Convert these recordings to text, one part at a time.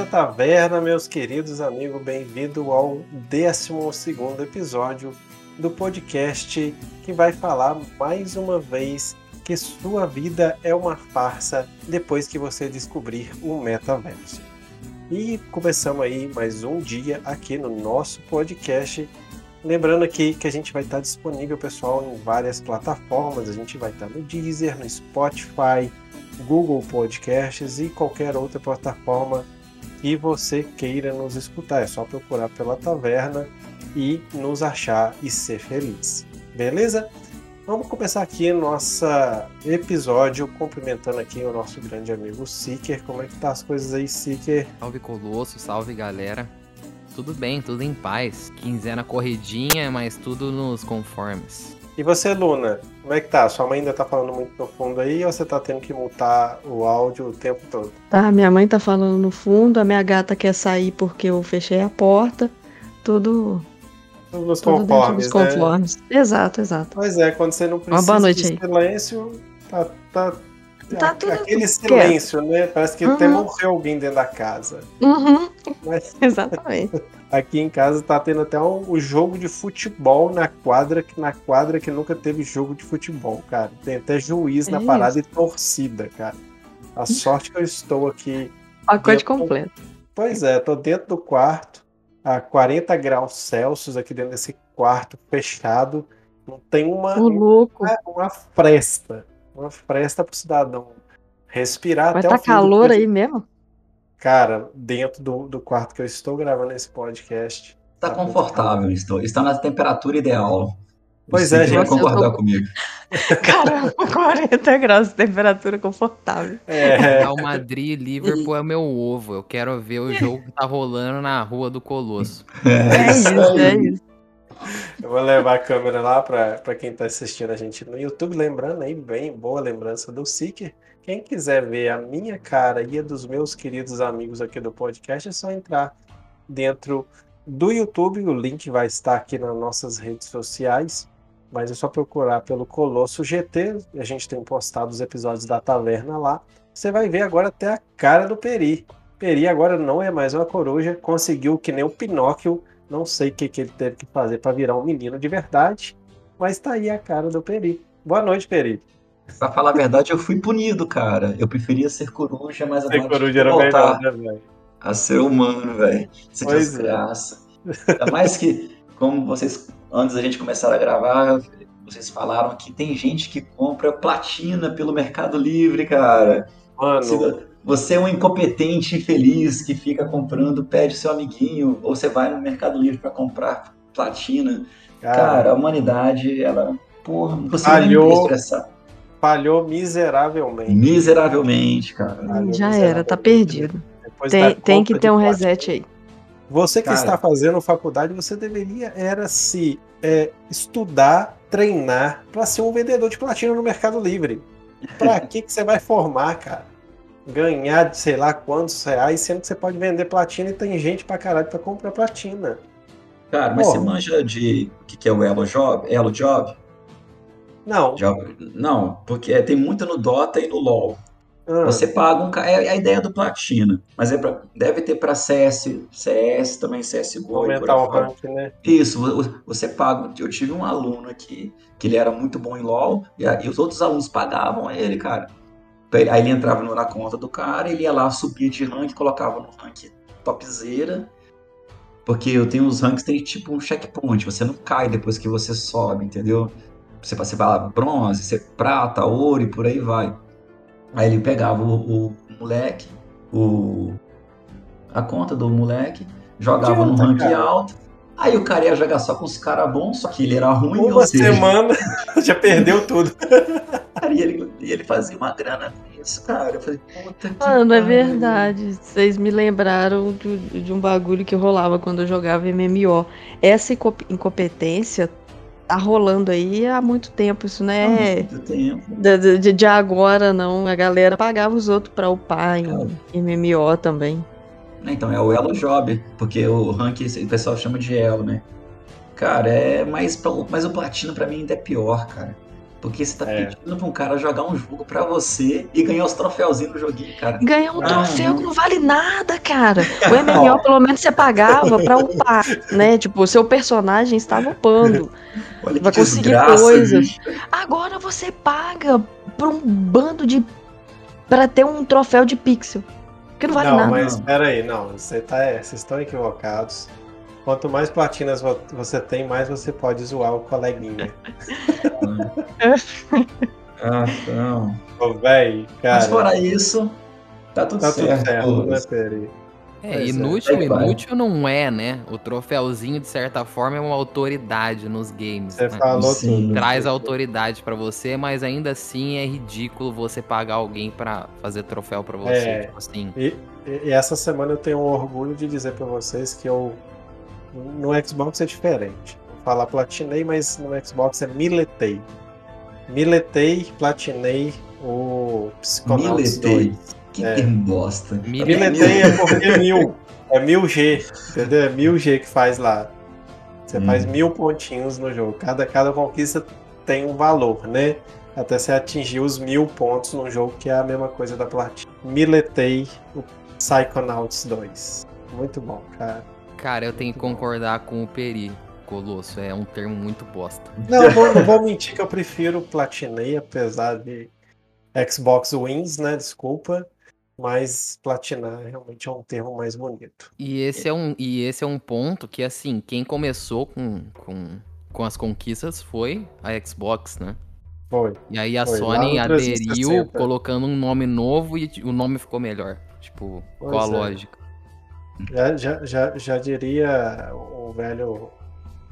À Taverna, meus queridos amigos. Bem-vindo ao 12 episódio do podcast que vai falar mais uma vez que sua vida é uma farsa depois que você descobrir o metaverso. E começamos aí mais um dia aqui no nosso podcast. Lembrando aqui que a gente vai estar disponível, pessoal, em várias plataformas. A gente vai estar no Deezer, no Spotify, Google Podcasts e qualquer outra plataforma que você queira nos escutar. É só procurar pela taverna e nos achar e ser feliz. Beleza? Vamos começar aqui nosso episódio cumprimentando aqui o nosso grande amigo Seeker. Como é que tá as coisas aí, Seeker? Salve Colosso, salve galera. Tudo bem, tudo em paz. Quinzena corridinha, mas tudo nos conformes. E você, Luna, como é que tá? Sua mãe ainda tá falando muito no fundo aí ou você tá tendo que mutar o áudio o tempo todo? Tá, minha mãe tá falando no fundo, a minha gata quer sair porque eu fechei a porta. Tudo. Tudo nos tudo conformes. Dos né? conformes. Exato, exato. Pois é, quando você não precisa Uma boa noite de silêncio, tá, tá Tá tudo Aquele silêncio, né? Parece que uhum. até morreu alguém dentro da casa. Uhum. Mas... Exatamente. Aqui em casa tá tendo até um, um, jogo de futebol na quadra, na quadra que nunca teve jogo de futebol, cara. Tem até juiz é na parada isso. e torcida, cara. A sorte que eu estou aqui. Pacote completo. Pois é, tô dentro do quarto, a 40 graus Celsius aqui dentro desse quarto fechado. Não tem uma, louco. uma, uma fresta uma fresta pro cidadão respirar Mas até tá calor aí mesmo? Cara, dentro do, do quarto que eu estou gravando esse podcast. Tá, tá confortável, estou. Está na temperatura ideal. Pois é, gente. vai concordar tô... comigo. Caramba, 40 graus de temperatura confortável. É. O Madrid Liverpool é meu ovo. Eu quero ver o jogo que tá rolando na rua do Colosso. É, é isso, é isso. Eu vou levar a câmera lá para quem está assistindo a gente no YouTube. Lembrando aí, bem boa lembrança do Seeker. Quem quiser ver a minha cara e a dos meus queridos amigos aqui do podcast, é só entrar dentro do YouTube. O link vai estar aqui nas nossas redes sociais. Mas é só procurar pelo Colosso GT. A gente tem postado os episódios da taverna lá. Você vai ver agora até a cara do Peri. Peri agora não é mais uma coruja, conseguiu que nem o Pinóquio não sei o que, que ele teve que fazer para virar um menino de verdade, mas tá aí a cara do Peri. Boa noite, Peri. Pra falar a verdade, eu fui punido, cara. Eu preferia ser coruja, mas agora. Ser coruja era melhor, né, velho? A ser humano, velho. Isso é desgraça. É. Ainda mais que, como vocês, antes da gente começar a gravar, vocês falaram que tem gente que compra platina pelo Mercado Livre, cara. Mano. Você é um incompetente infeliz que fica comprando, pede seu amiguinho, ou você vai no Mercado Livre para comprar platina. Cara, Cara, a humanidade, ela, porra, não consigo falhou, nem expressar. Falhou miseravelmente. Miseravelmente, cara. Falhou Já era, tá perdido. tem, tem que ter um reset aí. Você que Cara, está fazendo faculdade, você deveria era se é, estudar, treinar para ser um vendedor de platina no Mercado Livre. Para que que você vai formar, cara? Ganhar de sei lá quantos reais, sendo que você pode vender platina e tem gente pra caralho pra comprar platina. Cara, mas Pô. você manja de o que, que é o Elo Job? Elo Job? Não. Job? Não, porque é, tem muito no Dota e no LoL. Ah. Você paga um. É a ideia do Platina. Mas é pra, deve ter para CS, CS também, CSGO. Aumentar o rank, né? Isso, você paga. Eu tive um aluno aqui que ele era muito bom em LoL e, e os outros alunos pagavam ele, cara. Aí ele entrava na conta do cara, ele ia lá, subia de rank, colocava no rank topzera. Porque eu tenho os ranks, tem tipo um checkpoint, você não cai depois que você sobe, entendeu? Você, você vai lá, bronze, você, prata, ouro e por aí vai. Aí ele pegava o, o moleque, o, a conta do moleque, jogava no rank cara. alto. Aí o cara ia jogar só com os caras bons, só que ele era ruim. Uma semana já perdeu tudo. Cara, e ele, e ele fazia uma grana com isso, cara. Eu falei, puta que Mano, é verdade. Vocês me lembraram de, de, um bagulho que rolava quando eu jogava MMO. Essa incompetência tá rolando aí há muito tempo. Isso não é. muito tempo. De, de, de, agora, não. A galera pagava os outros pra upar em, em MMO também. Então, é o Elo Job, porque o rank o pessoal chama de Elo, né? Cara, é. Mas, mas o Platina pra mim ainda é pior, cara. Porque você tá É. pedindo pra um cara jogar um jogo pra você e ganhar os troféuzinhos no joguinho, cara. Ganhar um Ah, troféu não. que não vale nada, cara. O MMO, pelo menos, você pagava pra upar, né? Tipo, o seu personagem estava upando. Olha que Vai conseguir desgraça, coisas. bicho. Agora você paga pra um bando de. pra ter um troféu de pixel. Que não vale não, nada. mas Não. espera aí, não, você tá, é, vocês estão equivocados. Quanto mais platinas vo- você tem, mais você pode zoar o coleguinha. Ah, não. Ô, véi, cara, Mas fora isso, tá tudo tá tudo certo. certo, né, Peri? É, Pois é. inútil, vai. inútil não é, né? O troféuzinho, de certa forma, é uma autoridade nos games. Você né? falou Sim. tudo. Traz autoridade pra você, mas ainda assim é ridículo você pagar alguém pra fazer troféu pra você. É. Tipo assim. E, e- essa semana eu tenho um orgulho de dizer pra vocês que eu. No Xbox é diferente. Vou falar platinei, mas no Xbox é miletei. Miletei, platinei o Psychonauts Miletei. 2. Que É. termo bosta. Miletei. Miletei é porque é mil. É mil G, entendeu? É mil G que faz lá. Você Hum. faz mil pontinhos no jogo. Cada, cada conquista tem um valor, né? Até você atingir os mil pontos no jogo, que é a mesma coisa da platina. Miletei o Psychonauts 2. Muito bom, cara. Cara, eu tenho que concordar com o Peri. Colosso, é um termo muito bosta. Não, eu vou, não vou mentir que eu prefiro platinei, apesar de Xbox Wins, né? Desculpa. Mas platinar realmente é um termo mais bonito. E esse é um, e esse é um ponto que, assim, quem começou com, com, com as conquistas foi a Xbox, né? Foi. E aí a Foi, Sony aderiu 360. colocando um nome novo e o nome ficou melhor. Tipo, Pois qual a é. lógica? Já, já, já, já diria o velho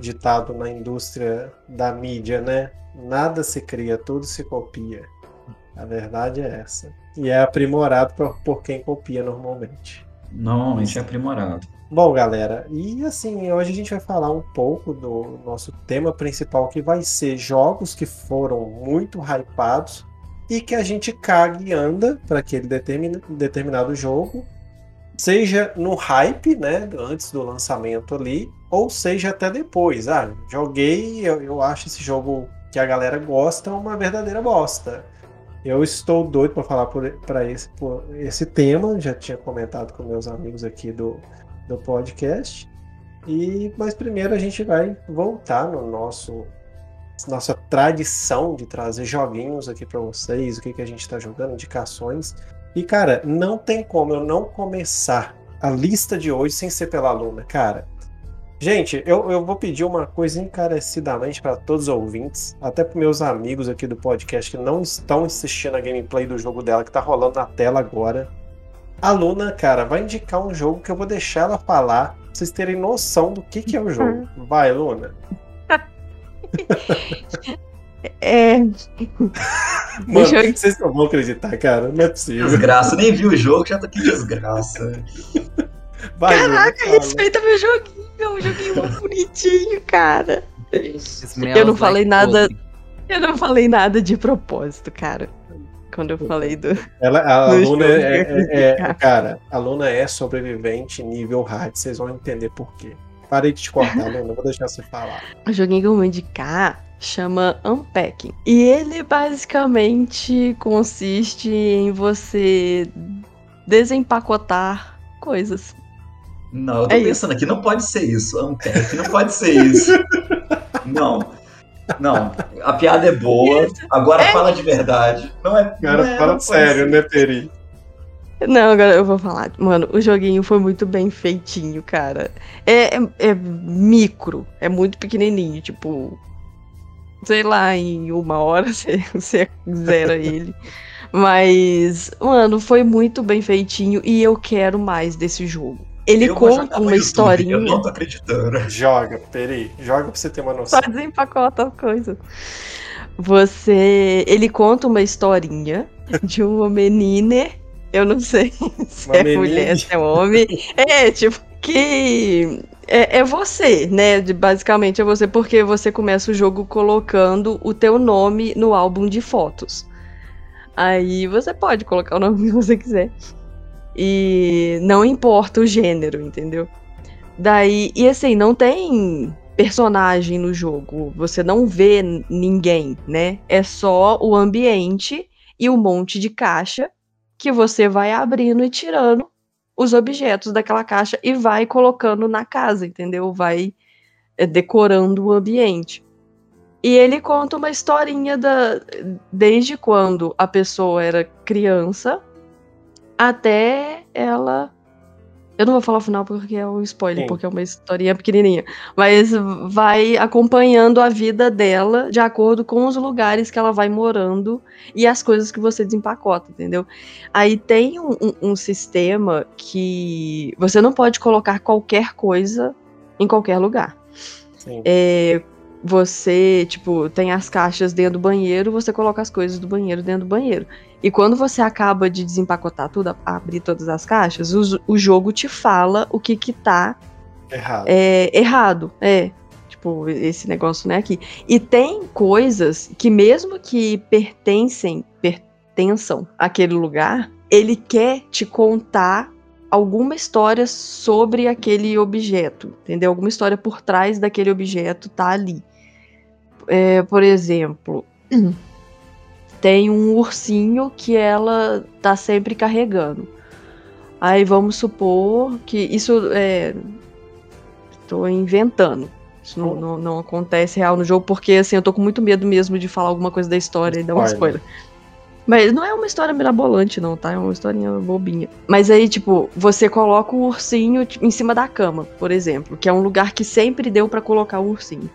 ditado na indústria da mídia, né? Nada se cria, tudo se copia. A verdade é essa. E é aprimorado por, por quem copia normalmente. Normalmente é aprimorado. Bom, galera, e assim, hoje a gente vai falar um pouco do nosso tema principal, que vai ser jogos que foram muito hypados e que a gente caga e anda para aquele determin- determinado jogo, seja no hype, né, antes do lançamento ali, ou seja até depois. Ah, joguei, eu, eu acho esse jogo que a galera gosta uma verdadeira bosta. Eu estou doido para falar para esse, por esse tema, já tinha comentado com meus amigos aqui do, do podcast. E mas primeiro a gente vai voltar no nosso nossa tradição de trazer joguinhos aqui para vocês, o que, que a gente está jogando, indicações. E cara, não tem como eu não começar a lista de hoje sem ser pela Luna, cara. Gente, eu, eu vou pedir uma coisa encarecidamente para todos os ouvintes, até para meus amigos aqui do podcast que não estão assistindo a gameplay do jogo dela que tá rolando na tela agora. A Luna, cara, vai indicar um jogo que eu vou deixar ela falar, pra vocês terem noção do que, que é o jogo. Vai, Luna. É. Mano, Deixa eu- vocês não vão acreditar, cara. Não é possível. Desgraça, nem vi o jogo, já tô que desgraça. Vai, Caraca, respeita meu joguinho, é um joguinho muito bonitinho, cara. Eu não falei nada-. Eu não falei nada de propósito, cara. Quando eu falei do. Ela, a Luna é, é- é- Cara, a Luna é sobrevivente nível hard, vocês vão entender por quê. Parei de te cortar, Luna, vou deixar você falar. O joguinho que eu vou indicar chama Unpacking. E ele basicamente consiste em você desempacotar coisas. Não, eu tô É isso. pensando aqui, não pode ser isso. Ampec, não pode ser isso. Não. Não, a piada é boa. Agora fala de verdade. Não é. Cara, não é, fala não sério, ser. né, Peri? Não, agora eu vou falar. Mano, o joguinho foi muito bem feitinho, cara. É, é, é micro, é muito pequenininho, tipo. Sei lá, em uma hora você, você zera ele. Mas, mano, foi muito bem feitinho e eu quero mais desse jogo. Ele Eu conta uma YouTube, historinha. Eu não tô acreditando. Joga, Peri. Joga pra você ter uma noção. Só desempacota as coisas. Você. Ele conta uma historinha de uma menina. Eu não sei se Uma é menina. mulher, se é homem. É, tipo, que. É, é você, né? Basicamente é você, porque você começa o jogo colocando o teu nome no álbum de fotos. Aí você pode colocar o nome que você quiser. E não importa o gênero, entendeu? Daí, e assim, não tem personagem no jogo. Você não vê ninguém, né? É só o ambiente e um monte de caixa que você vai abrindo e tirando os objetos daquela caixa e vai colocando na casa, entendeu? Vai é, decorando o ambiente. E ele conta uma historinha da desde quando a pessoa era criança até ela eu não vou falar o final porque é um spoiler, Sim. porque é uma historinha pequenininha. Mas vai acompanhando a vida dela de acordo com os lugares que ela vai morando e as coisas que você desempacota, entendeu? Aí tem um, um, um sistema que você não pode colocar qualquer coisa em qualquer lugar. Sim. É, você, tipo, tem as caixas dentro do banheiro, você coloca as coisas do banheiro dentro do banheiro. E quando você acaba de desempacotar tudo, abrir todas as caixas, o, o jogo te fala o que que tá errado. É, errado, é. Tipo, esse negócio, né, aqui. E tem coisas que mesmo que pertencem, pertençam àquele lugar, ele quer te contar alguma história sobre aquele objeto, entendeu? Alguma história por trás daquele objeto tá ali. É, por exemplo, tem um ursinho que ela tá sempre carregando. Aí vamos supor que isso é. Tô inventando. Isso não, não, não, acontece real no jogo, porque assim, eu tô com muito medo mesmo de falar alguma coisa da história e dar uma spoiler. Mas não é uma história mirabolante, não, tá? É uma historinha bobinha. Mas aí, tipo, você coloca o ursinho em cima da cama, por exemplo, que é um lugar que sempre deu para colocar o ursinho.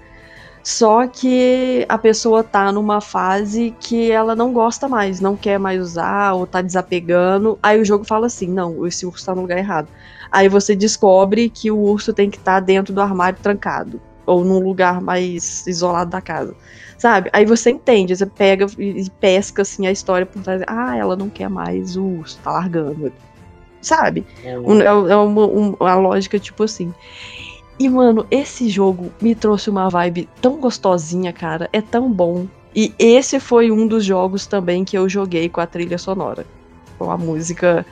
Só que a pessoa tá numa fase que ela não gosta mais, não quer mais usar ou tá desapegando. Aí o jogo fala assim: não, esse urso tá no lugar errado. Aí você descobre que o urso tem que estar tá dentro do armário trancado ou num lugar mais isolado da casa. Sabe? Aí você entende, você pega e pesca assim a história por trás. Ah, ela não quer mais o urso, tá largando. Sabe? É, um, é, é uma, uma lógica tipo assim. E, mano, esse jogo me trouxe uma vibe tão gostosinha, cara. É tão bom. E esse foi um dos jogos também que eu joguei com a trilha sonora. Com a música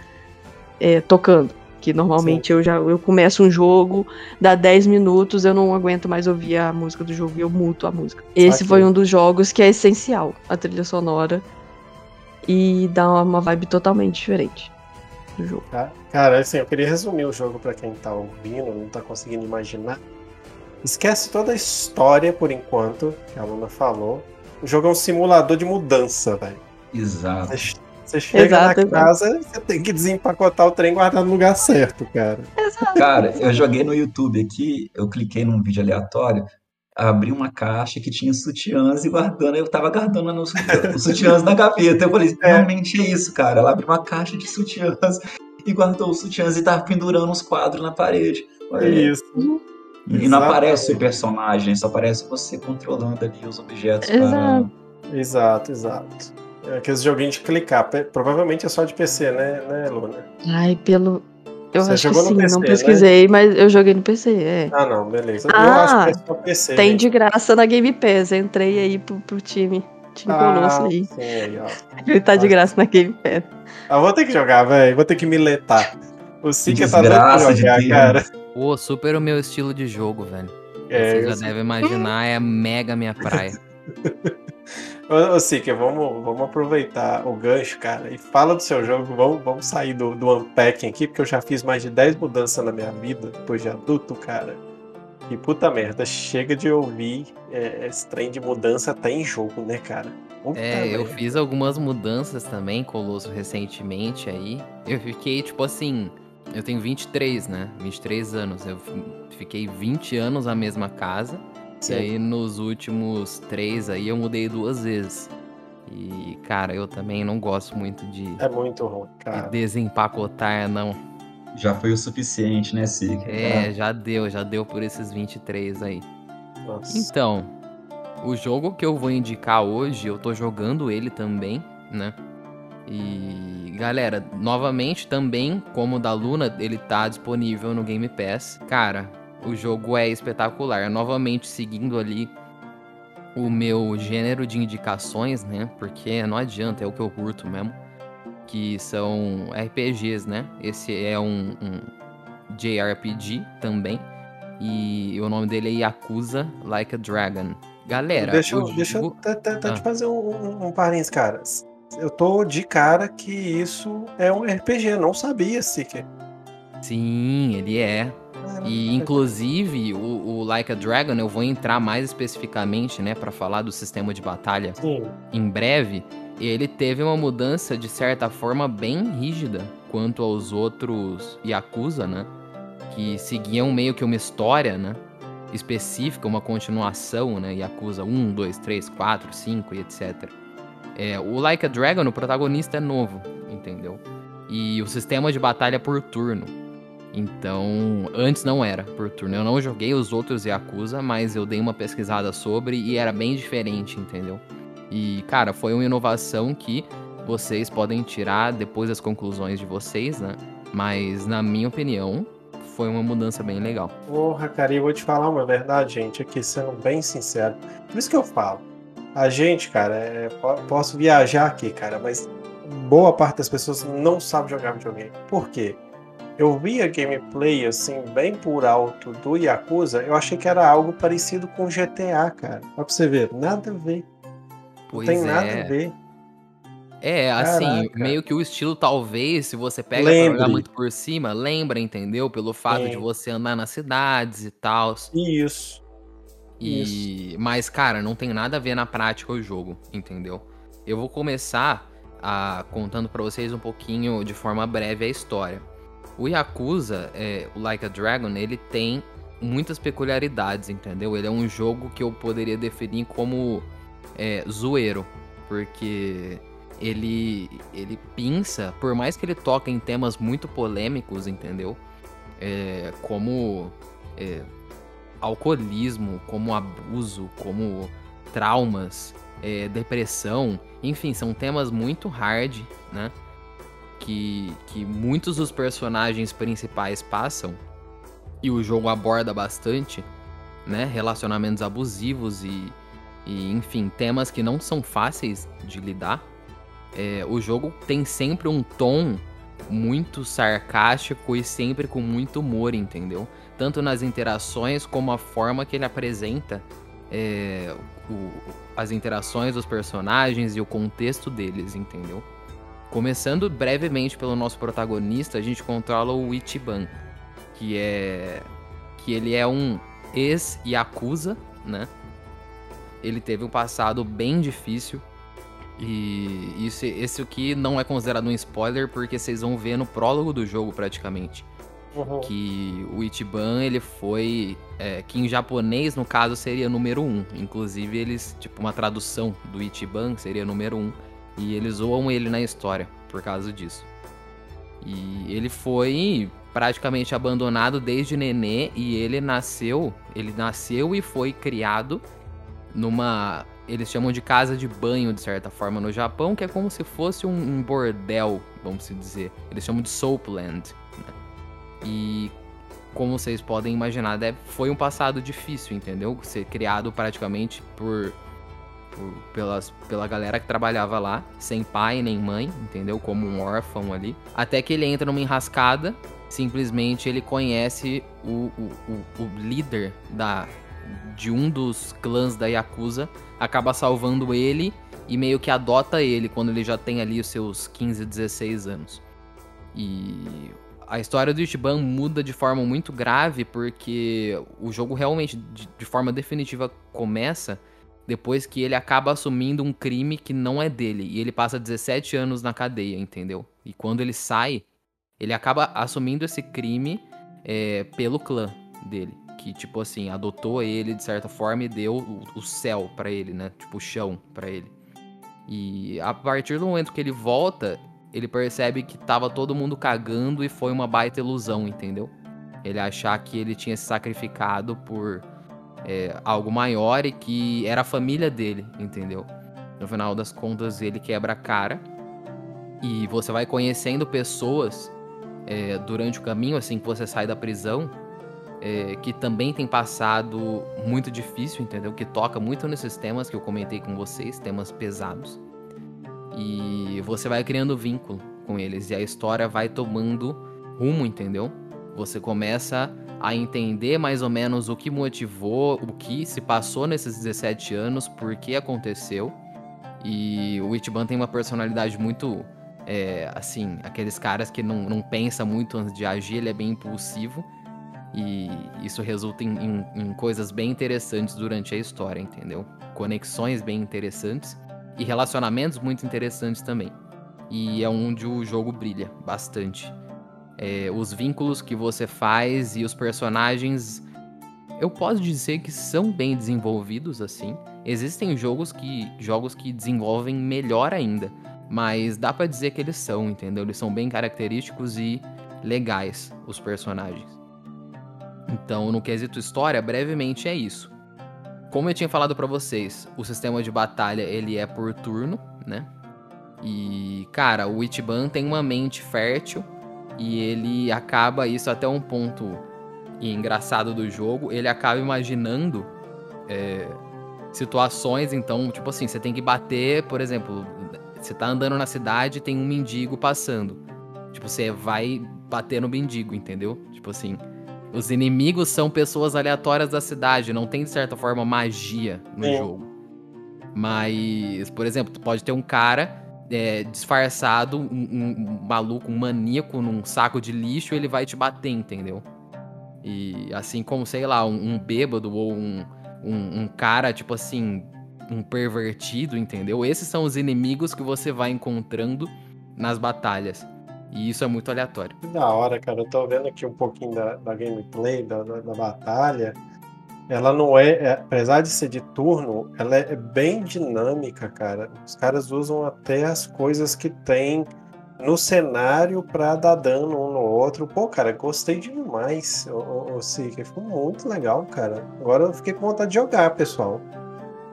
é, tocando. Que normalmente eu já eu começo um jogo, dá 10 minutos, eu não aguento mais ouvir a música do jogo e eu muto a música. Esse foi um dos jogos que é essencial, a trilha sonora. E dá uma vibe totalmente diferente do jogo. Cara, assim, eu queria resumir o jogo para quem tá ouvindo, não tá conseguindo imaginar. Esquece toda a história por enquanto, que a Luna falou. O jogo é um simulador de mudança, velho. Exato. Você chega exato, na casa, você tem que desempacotar o trem e guardar no lugar certo, cara. Exato. Cara, eu joguei no YouTube aqui, eu cliquei num vídeo aleatório, abri uma caixa que tinha sutiãs e guardando, eu tava guardando os, sutiãs na gaveta. Eu falei, realmente é isso, cara. Ela abriu uma caixa de sutiãs e guardou os sutiãs e tava pendurando os quadros na parede. É isso. E não aparece o personagem, só aparece você controlando ali os objetos. Exato, para... exato. exato. É aqueles joguinhos de clicar. Provavelmente é só de PC, né, né Luna? Ai, pelo. Eu Você acho que sim, PC, não né? pesquisei, né? mas eu joguei no PC, é. Ah, não, beleza. Ah, eu acho que é só PC. Tem de graça na Game Pass. Entrei aí pro, pro time. Time ah, aí. Sim, aí ó. Ele tá de graça na Game Pass. Ah, vou ter que jogar, velho. Vou ter que me letar. O Sika tá dando pra jogar, de cara. Pô, super o meu estilo de jogo, velho. É, Você já deve imaginar, é mega minha praia. Ô, Sika, vamos, vamos aproveitar o gancho, cara, e fala do seu jogo. Vamos, vamos sair do, do unpacking aqui, porque eu já fiz mais de 10 mudanças na minha vida, depois de adulto, cara. E puta merda, chega de ouvir é, esse trem de mudança até em jogo, né, cara? Puta é, merda. eu fiz algumas mudanças também, Colosso, recentemente aí. Eu fiquei, tipo assim, eu tenho 23, né? 23 anos. Eu fiquei 20 anos na mesma casa. Sim. E aí nos últimos três aí eu mudei duas vezes. E, cara, eu também não gosto muito de. É muito ruim, cara. De desempacotar, não. Já foi o suficiente, né, Sig? É, já deu, já deu por esses 23 aí. Nossa. Então, o jogo que eu vou indicar hoje, eu tô jogando ele também, né? E galera, novamente também, como o da Luna, ele tá disponível no Game Pass. Cara, o jogo é espetacular. Novamente seguindo ali o meu gênero de indicações, né? Porque não adianta, é o que eu curto mesmo. Que são RPGs, né? Esse é um, um JRPG também. E o nome dele é Yakuza Like a Dragon. Galera, deixa eu, deixa eu ah. te fazer um, um, parênteses, cara. Eu tô de cara que isso é um RPG, não sabia sequer. Sim, ele é. E inclusive o, o, Like a Dragon eu vou entrar mais especificamente, né, para falar do sistema de batalha Sim. em breve. Ele teve uma mudança de certa forma bem rígida quanto aos outros Yakuza, né? Que seguiam meio que uma história, né? Específica, uma continuação, né? Yakuza 1, 2, 3, 4, 5 e etc. É, o Like a Dragon, o protagonista é novo, entendeu? E o sistema de batalha é por turno. Então, antes não era por turno. Eu não joguei os outros Yakuza, mas eu dei uma pesquisada sobre e era bem diferente, entendeu? E, cara, foi uma inovação que vocês podem tirar depois das conclusões de vocês, né? Mas, na minha opinião, foi uma mudança bem legal. Porra, cara, e eu vou te falar uma verdade, gente, aqui sendo bem sincero. Por isso que eu falo. A gente, cara, é, posso viajar aqui, cara, mas boa parte das pessoas não sabe jogar videogame. Por quê? Eu vi a gameplay assim, bem por alto do Yakuza, eu achei que era algo parecido com GTA, cara. Pra você ver, nada a ver. Pois não tem é. nada a ver. É, assim, Caraca. meio que o estilo, talvez, se você pega Lembre. pra jogar muito por cima, lembra, entendeu? Pelo fato Sim. de você andar nas cidades e tal. Isso. E... Isso. Mas, cara, não tem nada a ver na prática o jogo, entendeu? Eu vou começar a... contando para vocês um pouquinho, de forma breve, a história. O Yakuza, é, o Like a Dragon, ele tem muitas peculiaridades, entendeu? Ele é um jogo que eu poderia definir como é, zoeiro, porque ele ele pinça, por mais que ele toque em temas muito polêmicos, entendeu? É, como é, alcoolismo, como abuso, como traumas, é, depressão, enfim, são temas muito hard, né? Que, que muitos dos personagens principais passam, e o jogo aborda bastante, né? Relacionamentos abusivos e, e enfim, temas que não são fáceis de lidar. É, o jogo tem sempre um tom muito sarcástico e sempre com muito humor, entendeu? Tanto nas interações como a forma que ele apresenta é, o, as interações dos personagens e o contexto deles, entendeu? Começando brevemente pelo nosso protagonista, a gente controla o Ichiban, que é que ele é um ex-yakuza, né? Ele teve um passado bem difícil e isso, esse aqui não é considerado um spoiler porque vocês vão ver no prólogo do jogo praticamente. Uhum. Que o Ichiban, ele foi. É, que em japonês, no caso, seria número 1. Um. Inclusive, eles, tipo, uma tradução do Ichiban seria número 1. Um. E eles zoam ele na história por causa disso. E ele foi praticamente abandonado desde nenê e ele nasceu, ele nasceu e foi criado numa, eles chamam de casa de banho de certa forma no Japão, que é como se fosse um, bordel, vamos dizer. Eles chamam de soapland. Né? E como vocês podem imaginar, foi um passado difícil, entendeu? Ser criado praticamente por, pelas, pela galera que trabalhava lá, sem pai nem mãe, entendeu? Como um órfão ali. Até que ele entra numa enrascada, simplesmente ele conhece o, o, o, o líder da, de um dos clãs da Yakuza, acaba salvando ele e meio que adota ele quando ele já tem ali os seus 15, 16 anos. E a história do Ichiban muda de forma muito grave porque o jogo realmente, de, de forma definitiva, começa depois que ele acaba assumindo um crime que não é dele. E ele passa 17 anos na cadeia, entendeu? E quando ele sai, ele acaba assumindo esse crime é, pelo clã dele. Que, tipo assim, adotou ele de certa forma e deu o, céu para ele, né? Tipo, o chão para ele. E a partir do momento que ele volta, ele percebe que tava todo mundo cagando e foi uma baita ilusão, entendeu? Ele achar que ele tinha se sacrificado por é, algo maior e que era a família dele, entendeu? No final das contas, ele quebra a cara e você vai conhecendo pessoas é, durante o caminho, assim que você sai da prisão, é, que também tem passado muito difícil, entendeu? Que toca muito nesses temas que eu comentei com vocês, temas pesados. E você vai criando vínculo com eles e a história vai tomando rumo, entendeu? Você começa a entender mais ou menos o que motivou, o que se passou nesses 17 anos, por que aconteceu. E o Ichiban tem uma personalidade muito. É, assim, aqueles caras que não, não pensa muito antes de agir, ele é bem impulsivo. E isso resulta em, em, em coisas bem interessantes durante a história, entendeu? Conexões bem interessantes e relacionamentos muito interessantes também. E é onde o jogo brilha bastante. É, os vínculos que você faz e os personagens, eu posso dizer que são bem desenvolvidos assim. Existem jogos que jogos que desenvolvem melhor ainda, mas dá para dizer que eles são, entendeu? Eles são bem característicos e legais os personagens. Então, no quesito história, brevemente é isso. Como eu tinha falado para vocês, o sistema de batalha ele é por turno, né? E, cara, o Ichiban tem uma mente fértil e ele acaba isso até um ponto engraçado do jogo, ele acaba imaginando é, situações, então, tipo assim, você tem que bater, por exemplo, você tá andando na cidade tem um mendigo passando. Tipo, você vai bater no mendigo, entendeu? Tipo assim, os inimigos são pessoas aleatórias da cidade, não tem, de certa forma, magia no é. jogo. Mas, por exemplo, pode ter um cara é, disfarçado, um, um, maluco, um maníaco num saco de lixo, ele vai te bater, entendeu? E assim como, sei lá, um, um bêbado ou um, um, cara, tipo assim, um pervertido, entendeu? Esses são os inimigos que você vai encontrando nas batalhas. E isso é muito aleatório. Da hora, cara. Eu tô vendo aqui um pouquinho da, da gameplay, da, da, da batalha. Ela não é, é, apesar de ser de turno, ela é bem dinâmica, cara. Os caras usam até as coisas que tem no cenário para dar dano um no outro. Pô, cara, gostei demais, o, o Seeker. Ficou muito legal, cara. Agora eu fiquei com vontade de jogar, pessoal.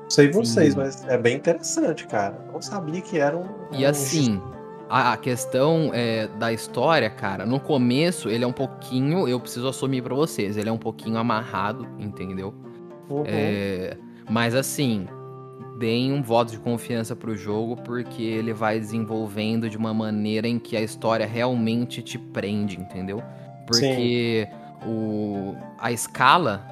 Não sei vocês, Sim. mas é bem interessante, cara. Não sabia que era um. E um assim, a, questão é, da história, cara, no começo ele é um pouquinho, eu preciso assumir para vocês, ele é um pouquinho amarrado, entendeu? Uhum. É, mas assim, deem um voto de confiança pro jogo, porque ele vai desenvolvendo de uma maneira em que a história realmente te prende, entendeu? Porque o, a escala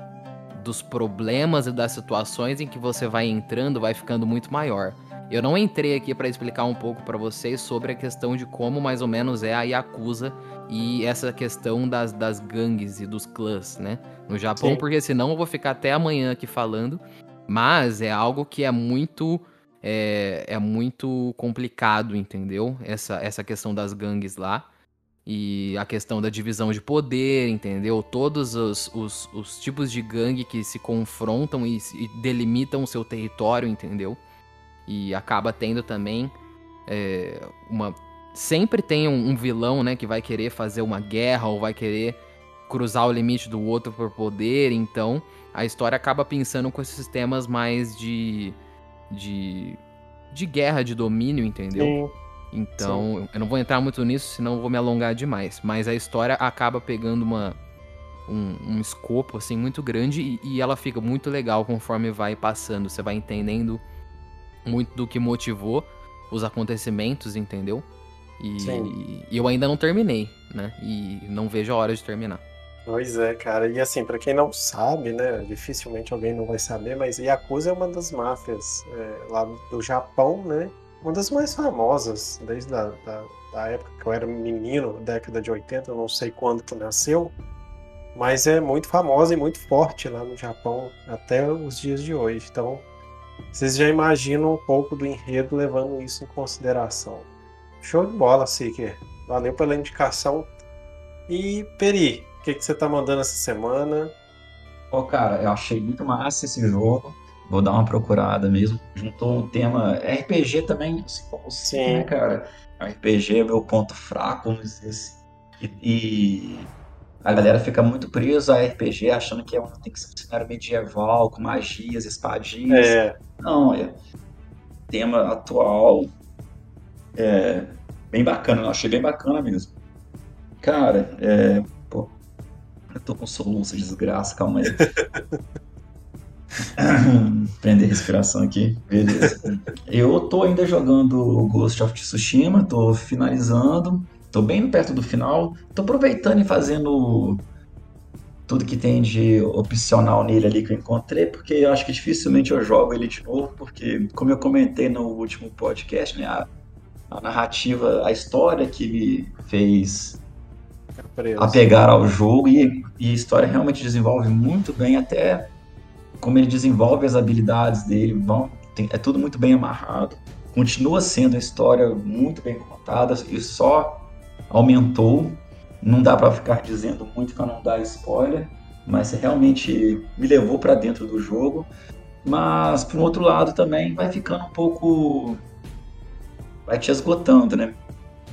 dos problemas e das situações em que você vai entrando vai ficando muito maior. Eu não entrei aqui para explicar um pouco para vocês sobre a questão de como mais ou menos é a Yakuza e essa questão das, das gangues e dos clãs, né? No Japão, Sim. porque senão eu vou ficar até amanhã aqui falando. Mas é algo que é muito é, é muito complicado, entendeu? Essa, essa questão das gangues lá. E a questão da divisão de poder, entendeu? Todos os, os, os tipos de gangue que se confrontam e, e delimitam o seu território, entendeu? E acaba tendo também é, uma. Sempre tem um, um, vilão, né, que vai querer fazer uma guerra ou vai querer cruzar o limite do outro por poder. Então, a história acaba pensando com esses temas mais de. de. de guerra, de domínio, entendeu? Sim. Então, Sim. eu não vou entrar muito nisso, senão eu vou me alongar demais. Mas a história acaba pegando uma. Um, um escopo assim muito grande e, e ela fica muito legal conforme vai passando. Você vai entendendo muito do que motivou os acontecimentos, entendeu? E, e, eu ainda não terminei, né? E não vejo a hora de terminar. Pois é, cara. E assim, para quem não sabe, né? Dificilmente alguém não vai saber, mas Yakuza é uma das máfias é, lá do Japão, né? Uma das mais famosas, desde a da, da época que eu era menino, década de 80, eu não sei quando que nasceu, mas é muito famosa e muito forte lá no Japão até os dias de hoje. Então, vocês já imaginam um pouco do enredo levando isso em consideração. Show de bola, Seeker. Valeu pela indicação. E, Peri, o que, que você tá mandando essa semana? Pô, cara, eu achei muito massa esse jogo. Vou dar uma procurada mesmo. Juntou um tema RPG também, assim como Sim, né, cara? RPG é meu ponto fraco, vamos dizer assim. E, e a galera fica muito presa a RPG, achando que é um, tem que ser um cenário medieval, com magias, espadinhas. É. Não, é tema atual. É bem bacana, eu achei bem bacana mesmo. Cara, é. Pô, eu tô com soluço, desgraça, calma aí. Prender respiração aqui, beleza. Eu tô ainda jogando Ghost of Tsushima, tô finalizando Tô bem perto do final. Tô aproveitando e fazendo tudo que tem de opcional nele ali que eu encontrei, porque eu acho que dificilmente eu jogo ele de novo, porque, como eu comentei no último podcast, né, a, a narrativa, a história que me fez apegar ao jogo e, e, a história realmente desenvolve muito bem, até como ele desenvolve as habilidades dele, vão, tem, é tudo muito bem amarrado. Continua sendo uma história muito bem contada e só aumentou não dá para ficar dizendo muito para não dar spoiler, mas realmente me levou para dentro do jogo. Mas, por um outro lado, também vai ficando um pouco. vai te esgotando, né?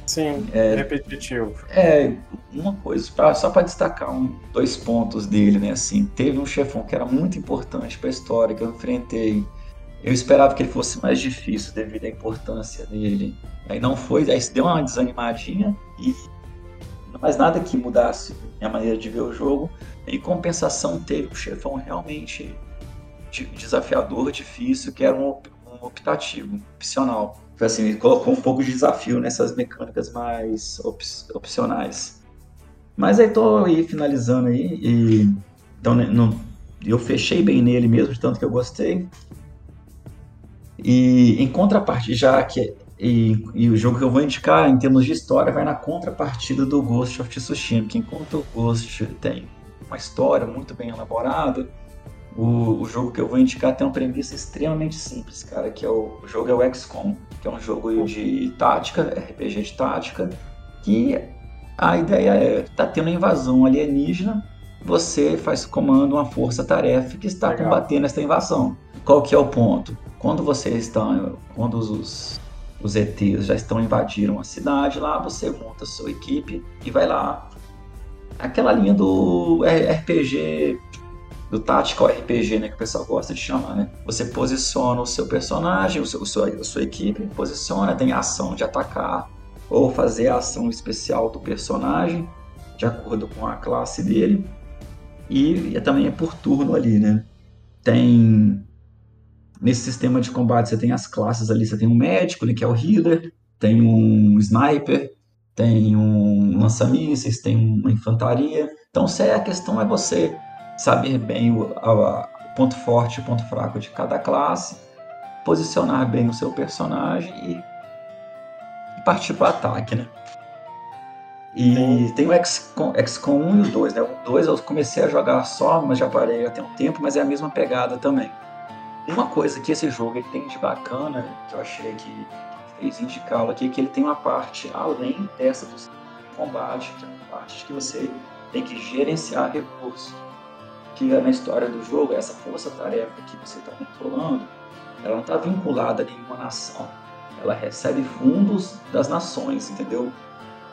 Sim, é, repetitivo. É, uma coisa, pra, só para destacar um, dois pontos dele, né? Assim, teve um chefão que era muito importante para a história que eu enfrentei. Eu esperava que ele fosse mais difícil devido à importância dele. Aí não foi, aí deu uma desanimadinha e mas nada que mudasse a maneira de ver o jogo. Em compensação, teve um chefão realmente desafiador, difícil, que era um, um optativo, opcional. Foi assim, ele colocou um pouco de desafio nessas mecânicas mais op opcionais. Mas aí tô aí finalizando aí e então né, não, eu fechei bem nele mesmo, de tanto que eu gostei. E em contrapartida, já que e, e, o jogo que eu vou indicar em termos de história vai na contrapartida do Ghost of Tsushima, que enquanto o Ghost tem uma história muito bem elaborada, o, o, jogo que eu vou indicar tem uma premissa extremamente simples, cara, que é o, o jogo é o XCOM, que é um jogo de tática, RPG de tática, que a ideia é, tá tendo uma invasão alienígena, você faz comando uma força-tarefa que está Legal. combatendo essa invasão. Qual que é o ponto? Quando você está, quando os os ETs já estão invadiram a cidade lá, você monta a sua equipe e vai lá. Aquela linha do RPG, do Tactical RPG, né, que o pessoal gosta de chamar, né? Você posiciona o seu personagem, o seu, o seu, a sua equipe, posiciona, tem ação de atacar ou fazer a ação especial do personagem, de acordo com a classe dele. E, e também é por turno ali, né? Tem Nesse sistema de combate você tem as classes ali, você tem um médico, que é o healer, tem um sniper, tem um lança-mísseis, tem uma infantaria. Então a questão é você saber bem o, a, ponto forte e o ponto fraco de cada classe, posicionar bem o seu personagem e, e partir para o ataque, né? E Sim. tem o XCOM, XCOM 1 e o 2, né? O 2 eu comecei a jogar só, mas já parei há um tempo, mas é a mesma pegada também. Uma coisa que esse jogo ele tem de bacana, que eu achei que fez indicá-lo aqui, é que ele tem uma parte além dessa do combate, que é uma parte que você tem que gerenciar recursos. Que na história do jogo, essa força-tarefa que você está controlando, ela não está vinculada a nenhuma nação. Ela recebe fundos das nações, entendeu?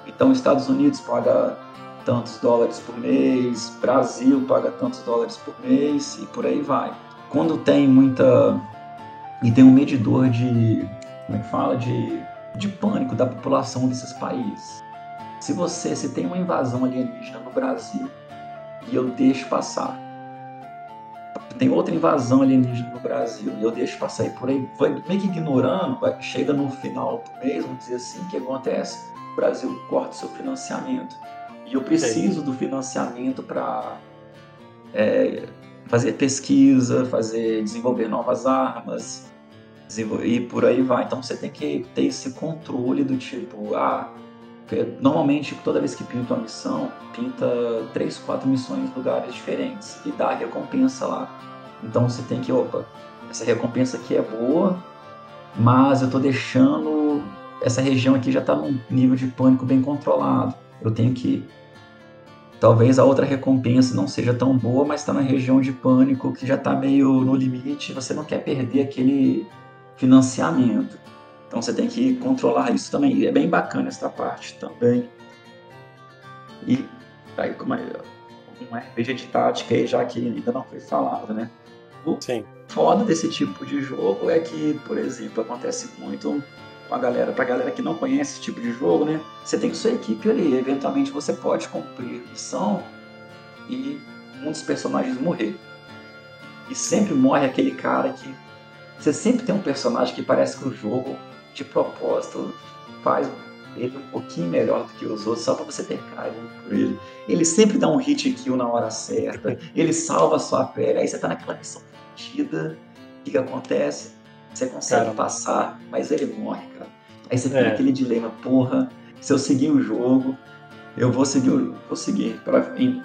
Então, Estados Unidos paga tantos dólares por mês, Brasil paga tantos dólares por mês e por aí vai quando tem muita. e tem um medidor de. como é que fala? De, de pânico da população desses países. Se você se tem uma invasão alienígena no Brasil e eu deixo passar, tem outra invasão alienígena no Brasil e eu deixo passar e por aí, vai meio que ignorando, vai, chega no final do mês, vamos dizer assim, o que acontece? O Brasil corta seu financiamento. E eu preciso do financiamento para é, fazer pesquisa, fazer desenvolver novas armas, e por aí vai. Então você tem que ter esse controle do tipo, ah, normalmente toda vez que pinta uma missão, pinta três, quatro missões em lugares diferentes e dá recompensa lá. Então você tem que, opa, essa recompensa aqui é boa, mas eu estou deixando essa região aqui já está num nível de pânico bem controlado. Eu tenho que Talvez a outra recompensa não seja tão boa, mas está na região de pânico que já está meio no limite. Você não quer perder aquele financiamento. Então você tem que controlar isso também. E é bem bacana essa parte também. E aí, como é um RPG de tática aí, já que ainda não foi falado, né? O Sim. foda desse tipo de jogo é que, por exemplo, acontece muito com a galera, pra galera que não conhece esse tipo de jogo, né? Você tem sua equipe ali, eventualmente você pode cumprir missão e um dos personagens morrer. E sempre morre aquele cara que. Você sempre tem um personagem que parece que o jogo, de propósito, faz ele um pouquinho melhor do que os outros, só para você ter carinho por ele. Ele sempre dá um hit kill na hora certa, ele salva a sua pele, aí você tá naquela missão fodida, o que, que acontece? Você consegue Caramba. passar, mas ele morre, cara. Aí você fica é. naquele dilema, porra, se eu seguir o jogo, eu vou seguir, vou seguir,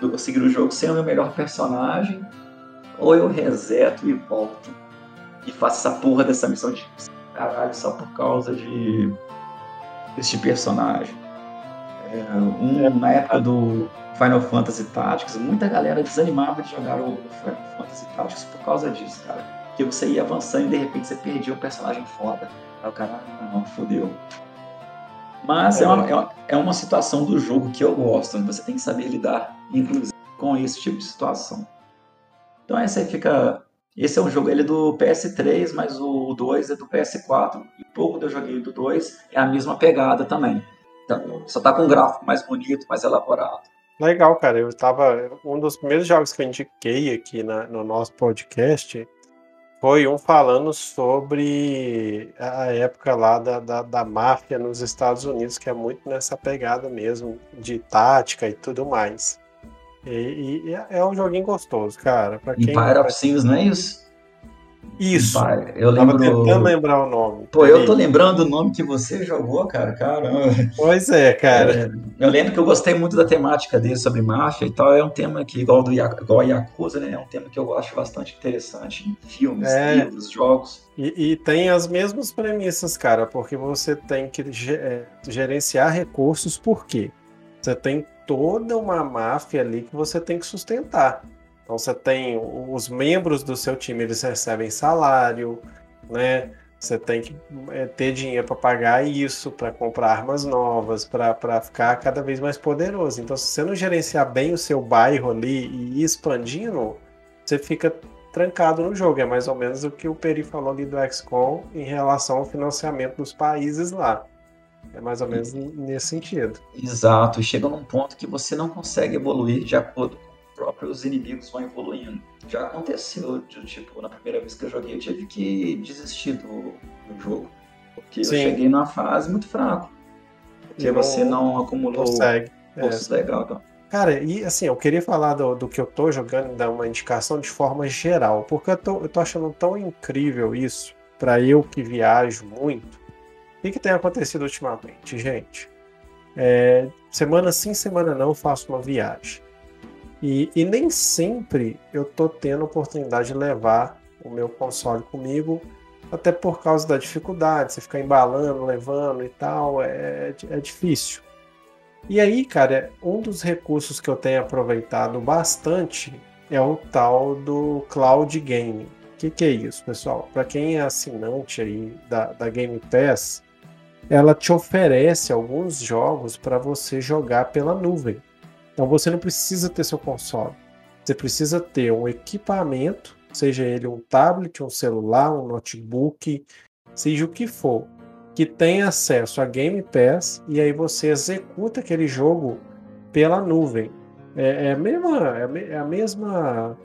eu vou seguir o jogo sem o meu melhor personagem, ou eu reseto e volto e faço essa porra dessa missão de caralho só por causa de desse personagem. É, um, na época do Final Fantasy Tactics, muita galera desanimava de jogar o Final Fantasy Tactics por causa disso, cara. Que você ia avançando e de repente você perdia um personagem foda. Aí o cara, ah, não, fodeu. Mas é. Uma, é, uma, é uma situação do jogo que eu gosto. Você tem que saber lidar, inclusive, com esse tipo de situação. Então essa aí fica esse é um jogo ele é do PS3, mas o 2 é do PS4. E pouco eu joguei do 2 é a mesma pegada também. Então, só tá com um gráfico mais bonito, mais elaborado. Legal, cara. Eu tava. Um dos primeiros jogos que eu indiquei aqui na, no nosso podcast foi um falando sobre a época lá da, da, da, máfia nos Estados Unidos, que é muito nessa pegada mesmo, de tática e tudo mais. E, e é, é um joguinho gostoso, cara. Pra quem Empire of não é isso? Isso. Empire. Eu lembro... Tava tentando lembrar o nome. Pô, eu tô lembrando o nome que você jogou, cara. Caramba. Pois é, cara. É, eu lembro que eu gostei muito da temática dele sobre máfia e tal. É um tema que, igual, do igual Yakuza, né? É um tema que eu acho bastante interessante em filmes, é. livros, jogos. E, e, tem as mesmas premissas, cara, porque você tem que é, gerenciar recursos, por quê? Você tem toda uma máfia ali que você tem que sustentar. Então você tem os membros do seu time, eles recebem salário, né? Você tem que é, ter dinheiro para pagar isso, para comprar armas novas, para ficar cada vez mais poderoso. Então, se você não gerenciar bem o seu bairro ali e ir expandindo, você fica trancado no jogo. É mais ou menos o que o Peri falou ali do XCOM em relação ao financiamento dos países lá. É mais ou menos nesse sentido. Exato, e chega num ponto que você não consegue evoluir de acordo próprios inimigos vão evoluindo. Já aconteceu, de, tipo, na primeira vez que eu joguei, eu tive que desistir do, do jogo. Porque Sim. eu cheguei numa fase muito fraco. Porque não, você não acumulou consegue. postos é. legal. Então. Cara, e assim, eu queria falar do, do que eu tô jogando e dar uma indicação de forma geral, porque eu tô, eu tô achando tão incrível isso, para eu que viajo muito, que, que tem acontecido ultimamente, gente? É, semana sim, semana não, eu faço uma viagem. E, e nem sempre eu tô tendo a oportunidade de levar o meu console comigo, até por causa da dificuldade, você ficar embalando, levando e tal, é, é difícil. E aí, cara, um dos recursos que eu tenho aproveitado bastante é o tal do Cloud Gaming. O que, que, é isso, pessoal? Para quem é assinante aí da, da Game Pass, ela te oferece alguns jogos para você jogar pela nuvem. Então você não precisa ter seu console. Você precisa ter um equipamento, seja ele um tablet, um celular, um notebook, seja o que for, que tenha acesso a Game Pass e aí você executa aquele jogo pela nuvem. É, é a mesma, é a mesma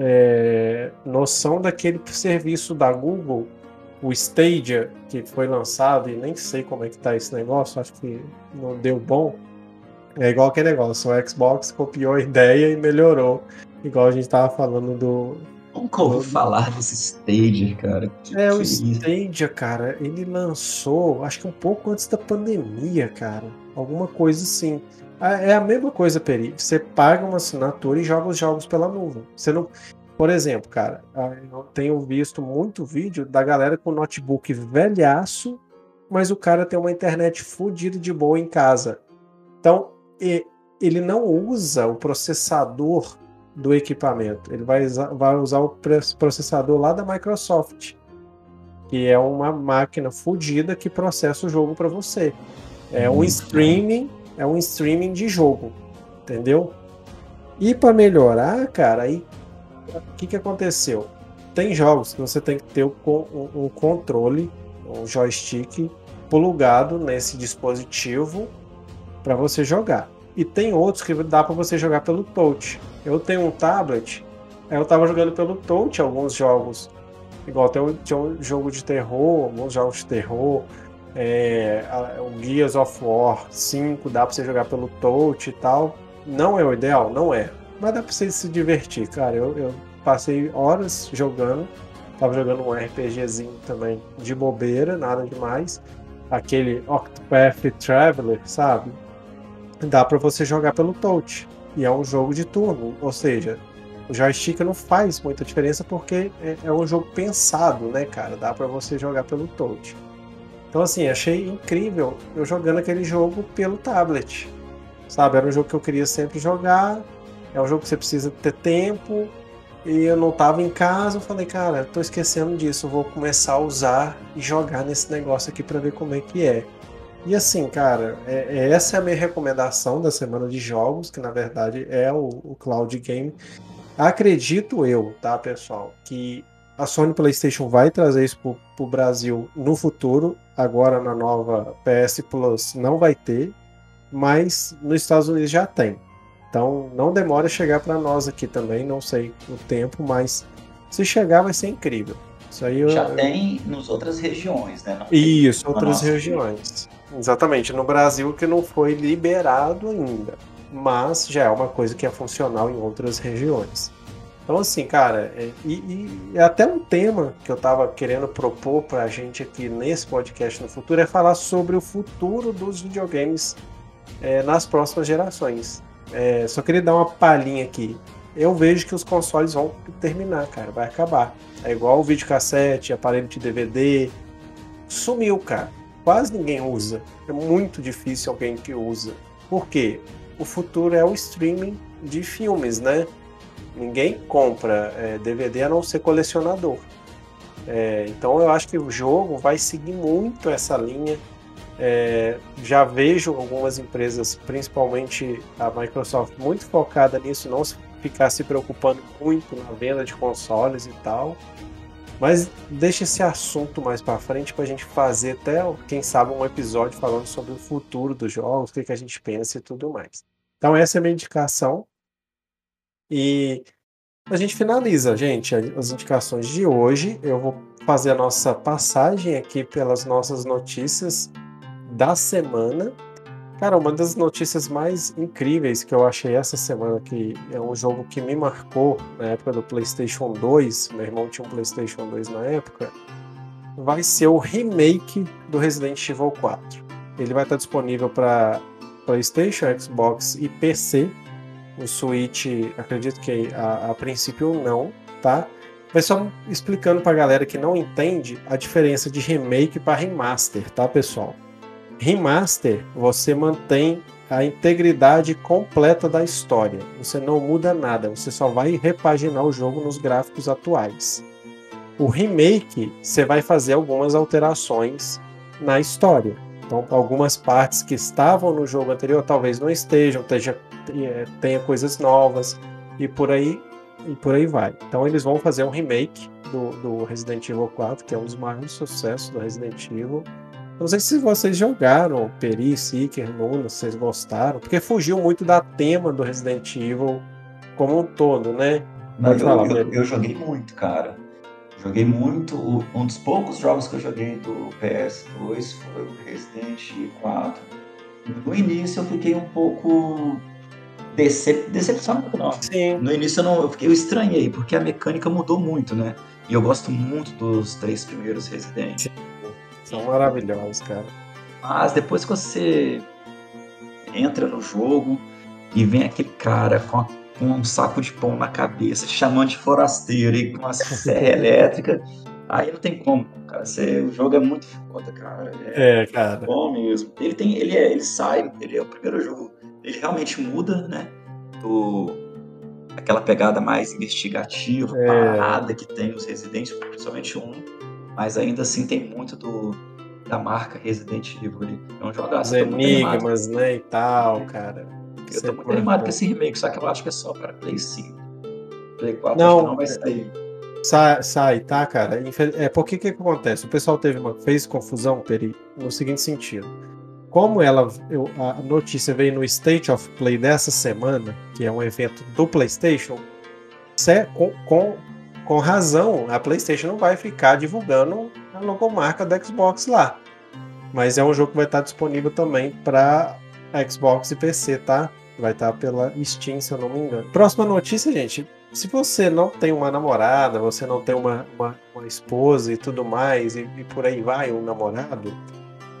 é, noção daquele serviço da Google o Stadia, que foi lançado, e nem sei como é que tá esse negócio, acho que não deu bom. É igual aquele negócio, o Xbox copiou a ideia e melhorou. Igual a gente tava falando do. Nunca ouvi do... falar desse Stadia, cara. Que é, que o é Stadia, cara, ele lançou, acho que um pouco antes da pandemia, cara. Alguma coisa assim. É a mesma coisa, Peri. Você paga uma assinatura e joga os jogos pela nuvem. Você não, por exemplo, cara, eu tenho visto muito vídeo da galera com notebook velhaço, mas o cara tem uma internet fodida de boa em casa. Então, ele não usa o processador do equipamento, ele vai usar, vai usar o processador lá da Microsoft, que é uma máquina fodida que processa o jogo para você. É um streaming, é um streaming de jogo, entendeu? E para melhorar, cara, aí o que, que aconteceu? Tem jogos que você tem que ter um, um controle, um joystick plugado nesse dispositivo para você jogar. E tem outros que dá para você jogar pelo touch. Eu tenho um tablet, eu estava jogando pelo touch alguns jogos. Igual tem um, tinha um jogo de terror, alguns jogos de terror. É, o Gears of War 5 dá pra você jogar pelo touch e tal. Não é o ideal? Não é. Mas dá pra você se divertir, cara. Eu, eu passei horas jogando. Tava jogando um RPGzinho também de bobeira, nada demais. Aquele Octopath Traveler, sabe? Dá para você jogar pelo touch. E é um jogo de turno, ou seja, o joystick não faz muita diferença porque é, é um jogo pensado, né, cara? Dá para você jogar pelo touch. Então, assim, achei incrível eu jogando aquele jogo pelo tablet. Sabe? Era um jogo que eu queria sempre jogar. É um jogo que você precisa ter tempo. E eu não tava em casa. Eu falei, cara, tô esquecendo disso. Vou começar a usar e jogar nesse negócio aqui para ver como é que é. E assim, cara, é, é, essa é a minha recomendação da semana de jogos, que na verdade é o, o Cloud Game. Acredito eu, tá, pessoal, que a Sony PlayStation vai trazer isso pro, pro Brasil no futuro. Agora na nova PS Plus não vai ter, mas nos Estados Unidos já tem. Então não demora a chegar para nós aqui também, não sei o tempo, mas se chegar vai ser incrível. Isso aí eu, já tem nas outras regiões, né? Isso, outras regiões. Exatamente, no Brasil que não foi liberado ainda mas já é uma coisa que é funcional em outras regiões. Então, assim, cara, é, e, e, é até um tema que eu estava querendo propor para a gente aqui nesse podcast no futuro é falar sobre o futuro dos videogames é, nas próximas gerações. É, só queria dar uma palhinha aqui. Eu vejo que os consoles vão terminar, cara, vai acabar. É igual o videocassete, aparelho de DVD. Sumiu, cara. Quase ninguém usa. É muito difícil alguém que usa. Por quê? o futuro é o streaming de filmes, né? Ninguém compra é, DVD a não ser colecionador. É, então eu acho que o jogo vai seguir muito essa linha. É, já vejo algumas empresas, principalmente a Microsoft, muito focada nisso, não ficar se preocupando muito na venda de consoles e tal. Mas deixa esse assunto mais para frente para a gente fazer até, quem sabe, um episódio falando sobre o futuro dos jogos, o que, que a gente pensa e tudo mais. Então essa é a minha indicação. E a gente finaliza, gente, as indicações de hoje. Eu vou fazer a nossa passagem aqui pelas nossas notícias da semana. Cara, uma das notícias mais incríveis que eu achei essa semana, que é um jogo que me marcou na época do PlayStation 2, meu irmão tinha um PlayStation 2 na época, vai ser o remake do Resident Evil 4. Ele vai estar disponível para PlayStation, Xbox e PC. O Switch, acredito que a, a princípio não, tá? Mas só explicando para a galera que não entende a diferença de remake para remaster, tá, pessoal? Remaster, você mantém a integridade completa da história. Você não muda nada, você só vai repaginar o jogo nos gráficos atuais. O remake, você vai fazer algumas alterações na história. Então, algumas partes que estavam no jogo anterior talvez não estejam, tenha, é, tenha coisas novas e por aí e por aí vai. Então, eles vão fazer um remake do, do Resident Evil 4, que é um dos maiores sucessos do Resident Evil não sei se vocês jogaram Peri, Seeker, Luna, se vocês gostaram, porque fugiu muito da tema do Resident Evil como um todo, né? Não, eu, falar, eu, eu, joguei muito, cara. Joguei muito. Um dos poucos jogos que eu joguei do PS2 foi o Resident Evil 4. No início eu fiquei um pouco decep... decepcionado, não. Sim. No início eu, não, eu, fiquei, eu estranhei, porque a mecânica mudou muito, né? E eu gosto muito dos três primeiros Resident. Sim. São maravilhosos, cara. Mas depois que você entra no jogo e vem aquele cara com, a, com um saco de pão na cabeça, te chamando de forasteiro e com uma serra elétrica, aí não tem como, cara. Você, o jogo é muito foda, cara. É, é cara. bom mesmo. Ele tem, ele, é, ele sai, ele é o primeiro jogo. Ele realmente muda, né? Do, aquela pegada mais investigativa, é. parada que tem os residentes, principalmente um mas ainda assim tem muito do, da marca Resident Evil ali. É um jogaço. Os enigmas, né, e tal, cara. Eu tô muito animado com esse remake, só que eu acho que é só para Play 5. Play 4 não, não vai é, sair. Sai, sai, tá, cara? É, porque que, que acontece? O pessoal teve uma, fez confusão, Peri, no seguinte sentido. Como ela, eu, a notícia veio no State of Play dessa semana, que é um evento do PlayStation, com, com com razão, a PlayStation não vai ficar divulgando a logomarca da Xbox lá. Mas é um jogo que vai estar disponível também para Xbox e PC, tá? Vai estar pela Steam, se eu não me engano. Próxima notícia, gente. Se você não tem uma namorada, você não tem uma, uma, uma esposa e tudo mais, e, e, por aí vai, um namorado,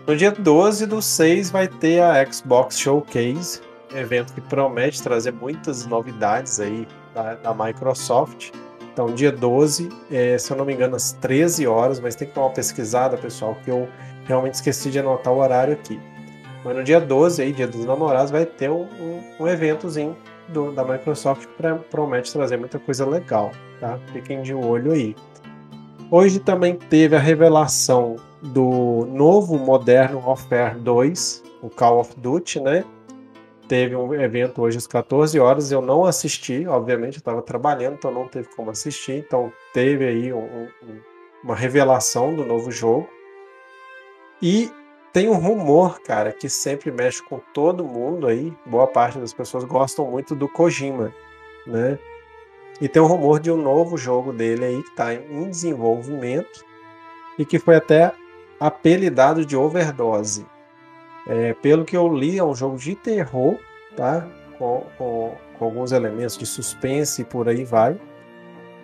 no dia 12 do 6 vai ter a Xbox Showcase, evento que promete trazer muitas novidades aí da, da Microsoft. Então, dia 12, é, se eu não me engano, às 13 horas, mas tem que dar uma pesquisada, pessoal, que eu realmente esqueci de anotar o horário aqui. Mas no dia 12, aí, dia dos namorados, vai ter um, um, um eventozinho do, da Microsoft que promete trazer muita coisa legal, tá? Fiquem de olho aí. Hoje também teve a revelação do novo Modern Warfare 2, o Call of Duty, né? Teve um evento hoje às 14 horas, eu não assisti, obviamente, eu estava trabalhando, então não teve como assistir. Então teve aí um, um, uma revelação do novo jogo. E tem um rumor, cara, que sempre mexe com todo mundo aí. Boa parte das pessoas gostam muito do Kojima, né? E tem um rumor de um novo jogo dele aí que está em desenvolvimento e que foi até apelidado de Overdose. É, pelo que eu li, é um jogo de terror, tá? Com, com, com, alguns elementos de suspense e por aí vai.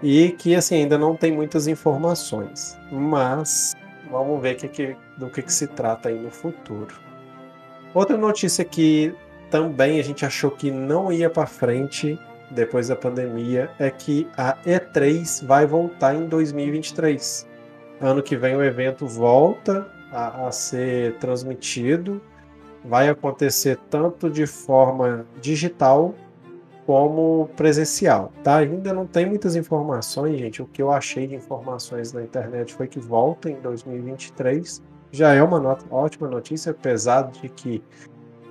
E que assim ainda não tem muitas informações. Mas Vamos ver que que, do que, que se trata aí no futuro. Outra notícia que também a gente achou que não ia para frente depois da pandemia é que a E3 vai voltar em 2023. Ano que vem o evento volta a, a ser transmitido, vai acontecer tanto de forma digital como presencial, tá? Ainda não tem muitas informações, gente. O que eu achei de informações na internet foi que volta em 2023. Já é uma nota, ótima notícia, apesar de que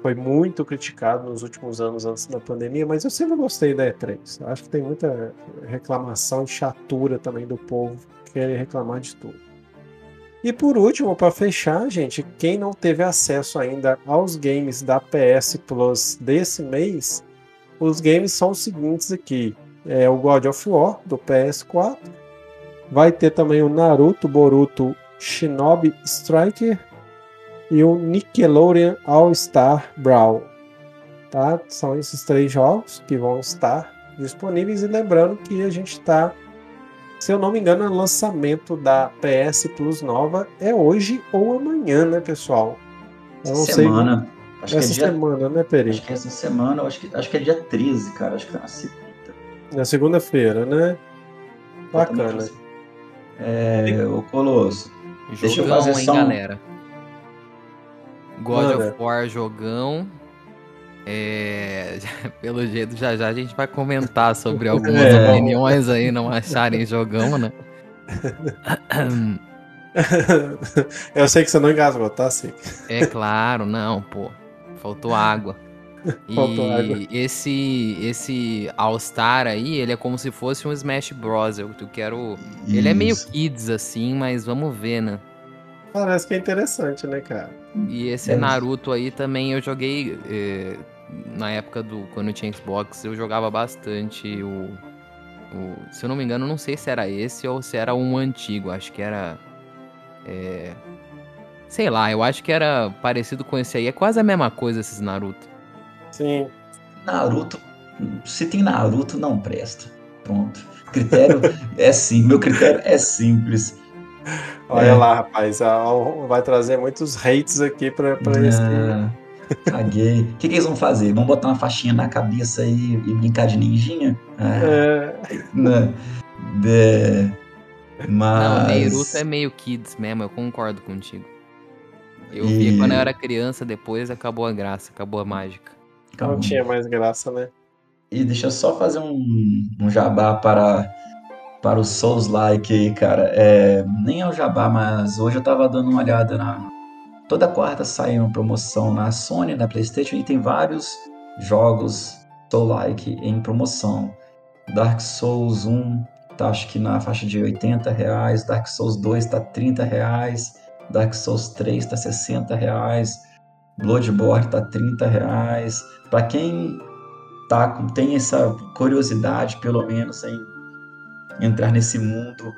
foi muito criticado nos últimos anos antes da pandemia, mas eu sempre gostei da E3. Acho que tem muita reclamação e chatura também do povo querer reclamar de tudo. E por último, para fechar, gente, quem não teve acesso ainda aos games da PS Plus desse mês, os games são os seguintes aqui. É o God of War do PS4. Vai ter também o Naruto Boruto Shinobi Striker e o Nickelodeon All Star Brawl. Tá? São esses três jogos que vão estar disponíveis. E lembrando que a gente está, se eu não me engano, o lançamento da PS Plus nova é hoje ou amanhã, né, pessoal? Eu não semana. sei. Acho essa que é dia... semana, né, Peri? Acho que é essa semana, acho que, acho que é dia 13, cara. Acho que é na segunda. Na segunda-feira, né? Bacana. É, o Colosso. Jogão, deixa eu fazer hein, só um... galera? God Manda. of War jogão. É, pelo jeito, já já a gente vai comentar sobre algumas é. opiniões aí, não acharem jogão, né? Eu sei que você não engasgou, tá, Sim? É claro, não, pô. Faltou água. Faltou água. esse esse All Star aí, ele é como se fosse um Smash Bros. Eu, eu quero. Isso. Ele é meio kids assim, mas vamos ver, né? Parece que é interessante, né, cara? E esse é. Naruto aí também eu joguei eh, na época do quando eu tinha Xbox, eu jogava bastante o, o, se eu não me engano, não sei se era esse ou se era um antigo, acho que era é, Sei lá, eu acho que era parecido com esse aí. É quase a mesma coisa esses Naruto. Sim. Naruto. Se tem Naruto, não presta. Pronto. Critério é sim. Meu critério é simples. Olha é. lá, rapaz. Vai trazer muitos hates aqui pra, pra é. esse. Caguei. O que, que, eles vão fazer? Vão botar uma faixinha na cabeça aí e brincar de ninjinha? é. Né? De... Mas... Não, Naruto é meio kids mesmo, eu concordo contigo. Eu e... vi quando eu era criança, depois acabou a graça, acabou a mágica. Não tinha mais graça, né? E deixa eu só fazer um, um jabá para, para o Souls Like aí, cara. É, nem é o jabá, mas hoje eu tava dando uma olhada na. Toda quarta sai uma promoção na Sony, na PlayStation, e tem vários jogos Soul Like em promoção. Dark Souls 1 tá acho que na faixa de 80 reais, Dark Souls 2 tá 30 reais. Dark Souls 3 tá 60 reais, Bloodborne tá 30 reais. Para quem tá, tem essa curiosidade, pelo menos, em entrar nesse mundo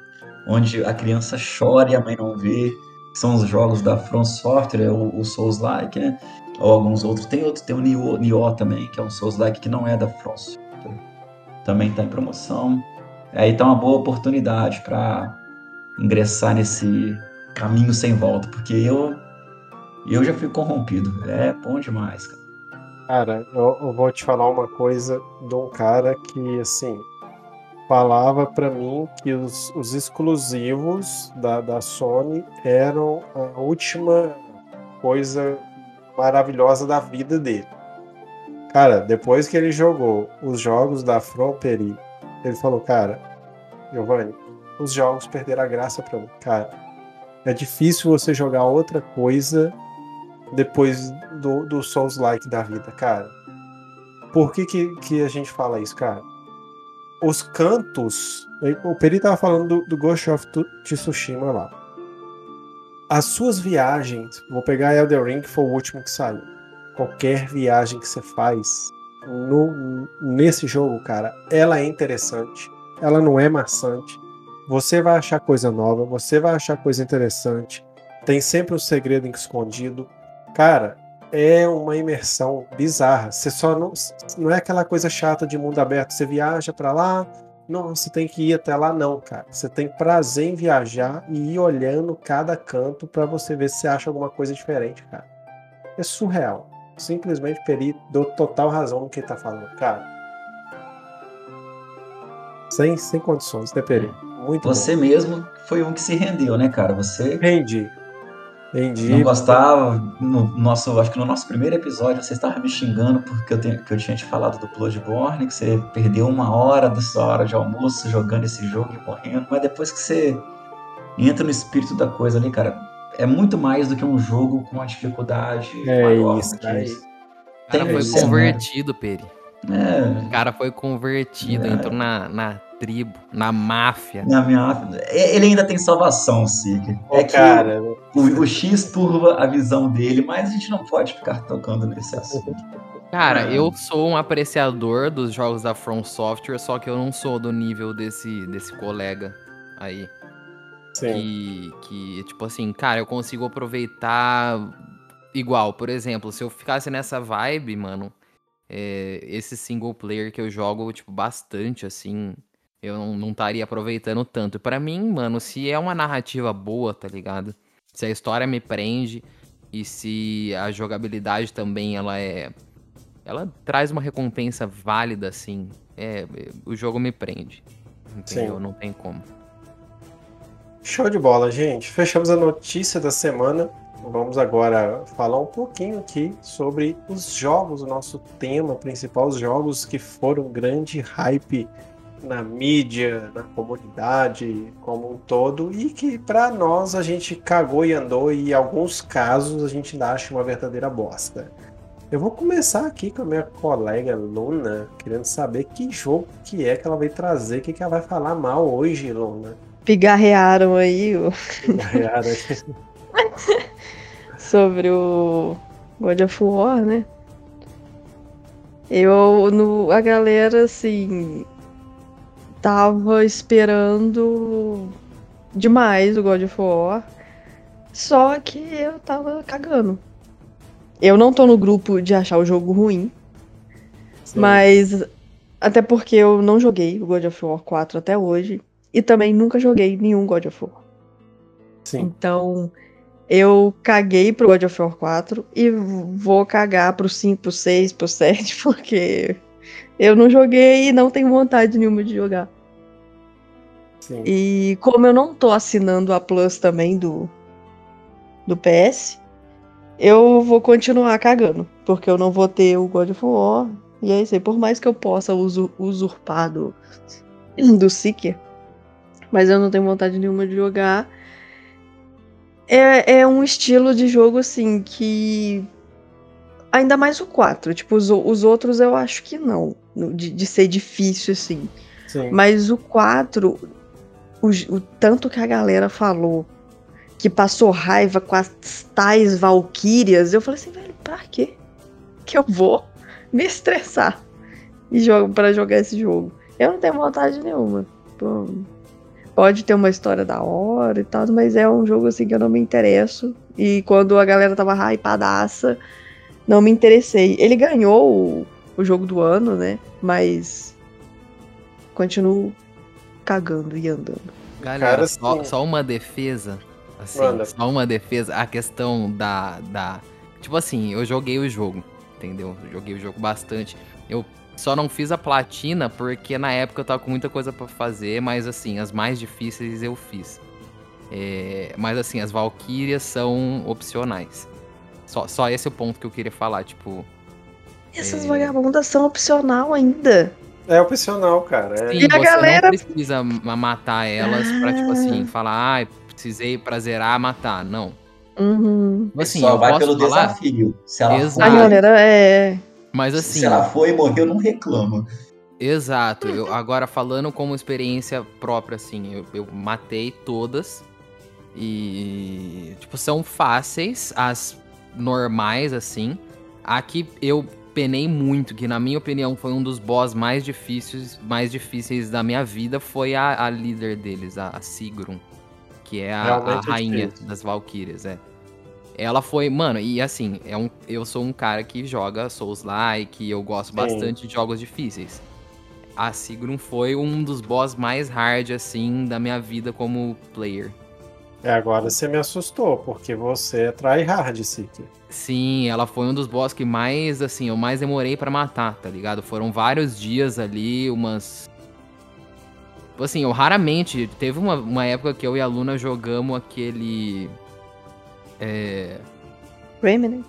onde a criança chora e a mãe não vê, são os jogos da From Software, o, o Souls-like, né? Ou alguns outros. Tem outro, tem o Nioh, também, que é um Souls-like que não é da From Software. Também está em promoção. Aí tá uma boa oportunidade para ingressar nesse caminho sem volta, porque eu eu já fui corrompido. É bom demais, cara. Cara, eu, eu vou te falar uma coisa de um cara que, assim, falava para mim que os, os exclusivos da, da Sony eram a última coisa maravilhosa da vida dele. Cara, depois que ele jogou os jogos da Frontperi, ele falou, cara, Giovanni, os jogos perderam a graça para mim. Cara, é difícil você jogar outra coisa depois do, do Souls-like da vida, cara. Por que, que, que a gente fala isso, cara? Os cantos. O Peri tava falando do, do Ghost of Tsushima lá. As suas viagens. Vou pegar Elder Ring, que foi o último que saiu. Qualquer viagem que você faz no, nesse jogo, cara, ela é interessante. Ela não é maçante. Você vai achar coisa nova, você vai achar coisa interessante. Tem sempre um segredo escondido. Cara, é uma imersão bizarra. Você só não, não é aquela coisa chata de mundo aberto. Você viaja para lá, não, você tem que ir até lá não, cara. Você tem prazer em viajar e ir olhando cada canto para você ver se você acha alguma coisa diferente, cara. É surreal. Simplesmente Peri deu total razão no que ele tá falando, cara. Sem, sem condições, né, Peri? Muito Você bom. mesmo foi um que se rendeu, né, cara? Você. Rendi. Entendi. Não gostava. No nosso, acho que no nosso primeiro episódio você estava me xingando porque eu, tenho, que eu tinha te falado do Bloodborne, que você perdeu uma hora da sua hora de almoço jogando esse jogo e morrendo. Mas depois que você entra no espírito da coisa ali, cara, é muito mais do que um jogo com uma dificuldade é maior. Isso, é isso. O cara foi convertido, Peri. É. O cara foi convertido, é. entrou na, na tribo, na máfia. Na máfia. Ele ainda tem salvação, Sig. É que cara. O, o, X turva a visão dele, mas a gente não pode ficar tocando nesse assunto. Cara, é. eu sou um apreciador dos jogos da From Software, só que eu não sou do nível desse, desse colega aí. Sim. Que, que, tipo assim, cara, eu consigo aproveitar igual. Por exemplo, se eu ficasse nessa vibe, mano, é, esse single player que eu jogo, tipo, bastante, assim, eu não estaria aproveitando tanto. para mim, mano, se é uma narrativa boa, tá ligado? Se a história me prende e se a jogabilidade também ela é ela traz uma recompensa válida assim, é, o jogo me prende. Entendeu? Sim. Não tem como. Show de bola, gente. Fechamos a notícia da semana. Vamos agora falar um pouquinho aqui sobre os jogos, o nosso tema principal, os jogos que foram grande hype na mídia, na comunidade como um todo, e que para nós a gente cagou e andou, e em alguns casos a gente ainda acha uma verdadeira bosta. Eu vou começar aqui com a minha colega Luna, querendo saber que jogo que é que ela vai trazer, o que, que ela vai falar mal hoje, Luna. Pigarrearam aí o. Pigarrearam Sobre o God of War, né? Eu, no, a galera, assim, tava esperando demais o God of War. Só que eu tava cagando. Eu não tô no grupo de achar o jogo ruim. Sim. Mas. Até porque eu não joguei o God of War 4 até hoje. E também nunca joguei nenhum God of War. Sim. Então, eu caguei pro God of War 4 e vou cagar pro 5, pro 6, pro 7, porque eu não joguei e não tenho vontade nenhuma de jogar. Sim. E como eu não tô assinando a Plus também do, do PS, eu vou continuar cagando. Porque eu não vou ter o God of War. E é isso aí. Por mais que eu possa usurpar do, do Seeker, mas eu não tenho vontade nenhuma de jogar. É, é um estilo de jogo assim que. Ainda mais o 4. Tipo, os, os outros eu acho que não. De, de ser difícil, assim. Sim. Mas o 4, o, o tanto que a galera falou que passou raiva com as tais valquírias, eu falei assim, velho, pra quê? Que eu vou me estressar e jogo para jogar esse jogo. Eu não tenho vontade nenhuma. Pode ter uma história da hora e tal, mas é um jogo assim que eu não me interesso. E quando a galera tava hypadaça, não me interessei. Ele ganhou o, o jogo do ano, né? Mas continuo cagando e andando. Galera, Cara, só, assim... só, uma defesa. Assim, Manda. só uma defesa. A questão da, da. Tipo assim, eu joguei o jogo, entendeu? Eu joguei o jogo bastante. Eu só não fiz a platina porque na época eu tava com muita coisa para fazer, mas assim, as mais difíceis eu fiz. É, mas assim, as Valkyrias são opcionais. Só, só esse é o ponto que eu queria falar, tipo. Essas é... vagabundas são opcional ainda. É opcional, cara. É. Sim, e a galera não precisa matar elas ah. pra, tipo assim, falar, ah, precisei pra zerar, matar. Não. Uhum. Assim, Só vai pelo falar? desafio. Se ela Exato. For... A galera é. Mas assim. Se ela foi e morreu, não reclama. Exato. Eu, agora, falando como experiência própria, assim, eu, eu matei todas. E. Tipo, são fáceis. As normais, assim. Aqui eu penei muito, que na minha opinião foi um dos boss mais difíceis, mais difíceis da minha vida, foi a, a líder deles, a, a Sigrun. Que é a, a rainha difícil. das Valkyrias, é. Ela foi, mano, e assim, é um, eu sou um cara que joga Souls-like, eu gosto Sim. bastante de jogos difíceis. A Sigrun foi um dos boss mais hard, assim, da minha vida como player. É, agora você me assustou, porque você é tryhard, Seeker. Sim, ela foi um dos boss que mais, assim, eu mais demorei para matar, tá ligado? Foram vários dias ali, umas. Assim, eu raramente. Teve uma, uma época que eu e a Luna jogamos aquele. É. Remnant.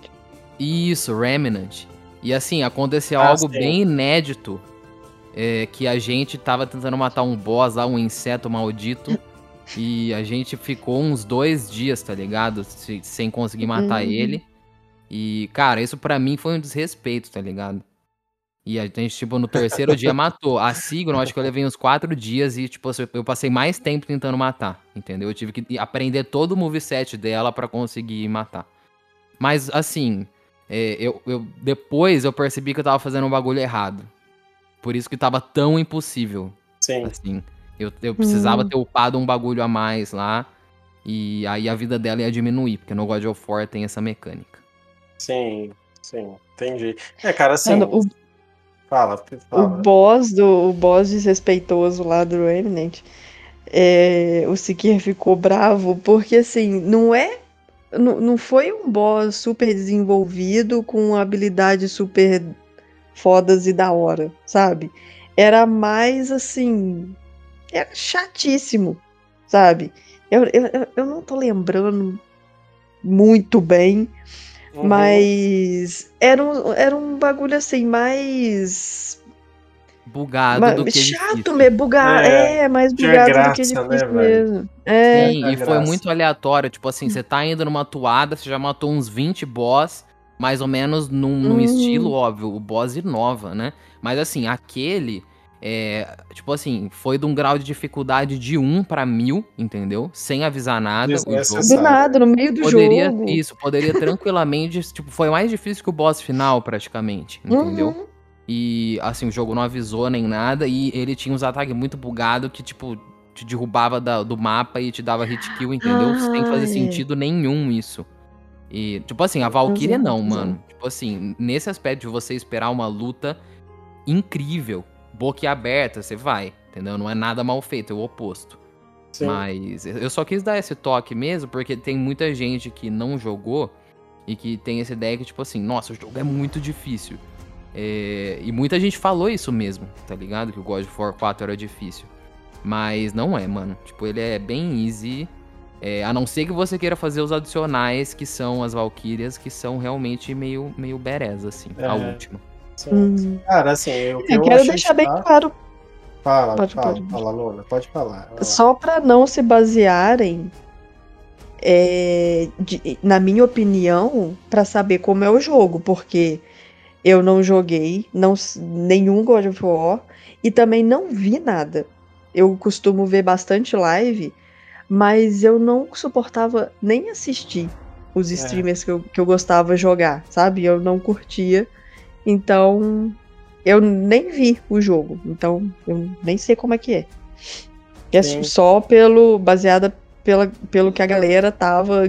Isso, Remnant. E assim, aconteceu ah, algo sim. bem inédito. É, que a gente tava tentando matar um boss lá, um inseto maldito. E a gente ficou uns dois dias, tá ligado? Sem conseguir matar uhum. ele. E, cara, isso para mim foi um desrespeito, tá ligado? E a gente, tipo, no terceiro dia matou. A Signo, acho que eu levei uns quatro dias e, tipo, eu passei mais tempo tentando matar, entendeu? Eu tive que aprender todo o moveset dela para conseguir matar. Mas, assim, é, eu, eu, depois eu percebi que eu tava fazendo um bagulho errado. Por isso que tava tão impossível. Sim. Assim. Eu, eu precisava hum. ter upado um bagulho a mais lá. E aí a vida dela ia diminuir, porque no God of War tem essa mecânica. Sim, sim, entendi. É, cara, assim. o, fala, fala. O boss do o boss desrespeitoso lá do Remnant. É, o Sikir ficou bravo porque assim, não é. Não, não foi um boss super desenvolvido com habilidades super fodas e da hora, sabe? Era mais assim era chatíssimo, sabe? Eu, eu, eu não tô lembrando muito bem, uhum. mas era um, era um bagulho assim, mais. Bugado mas, do que Chato mesmo, bugado. É, é, mais bugado graça, do que difícil né, mesmo. É. Sim, e foi muito aleatório. Tipo assim, você tá indo numa toada, você já matou uns 20 boss, mais ou menos num, num uhum. estilo óbvio. O boss inova, né? Mas assim, aquele é, tipo assim, foi de um grau de dificuldade de 1 para mil, entendeu? Sem avisar nada. Do nada, no meio do poderia, jogo. Isso, poderia tranquilamente. tipo, foi mais difícil que o boss final, praticamente, entendeu? Uhum. E assim, o jogo não avisou nem nada. E ele tinha uns ataques muito bugados que, tipo, te derrubava da, do mapa e te dava hit kill, entendeu? Ai. Sem fazer sentido nenhum isso. E, tipo assim, a Valkyria não, mano. Tipo assim, nesse aspecto de você esperar uma luta incrível boca aberta, você vai, entendeu? Não é nada mal feito, é o oposto. Sim. Mas eu só quis dar esse toque mesmo, porque tem muita gente que não jogou e que tem essa ideia que, tipo assim, nossa, o jogo é muito difícil. É... E muita gente falou isso mesmo, tá ligado? Que o God of War 4 era difícil. Mas não é, mano. Tipo, ele é bem easy. É, a não ser que você queira fazer os adicionais, que são as Valkyrias, que são realmente meio, meio bereza, assim, é. a última. Hum. Cara, assim, eu, eu, eu quero deixar bem claro. Fala, pode, fala, pode. fala, Luna, pode falar. Só para não se basearem, é, de, na minha opinião, para saber como é o jogo, porque eu não joguei não, nenhum God of War e também não vi nada. Eu costumo ver bastante live, mas eu não suportava nem assistir os é. streamers é. que, eu, que eu gostava jogar, sabe? Eu não curtia. Então, eu nem vi o jogo. Então, eu nem sei como é que é. É só pelo. baseada pela, pelo que a galera tava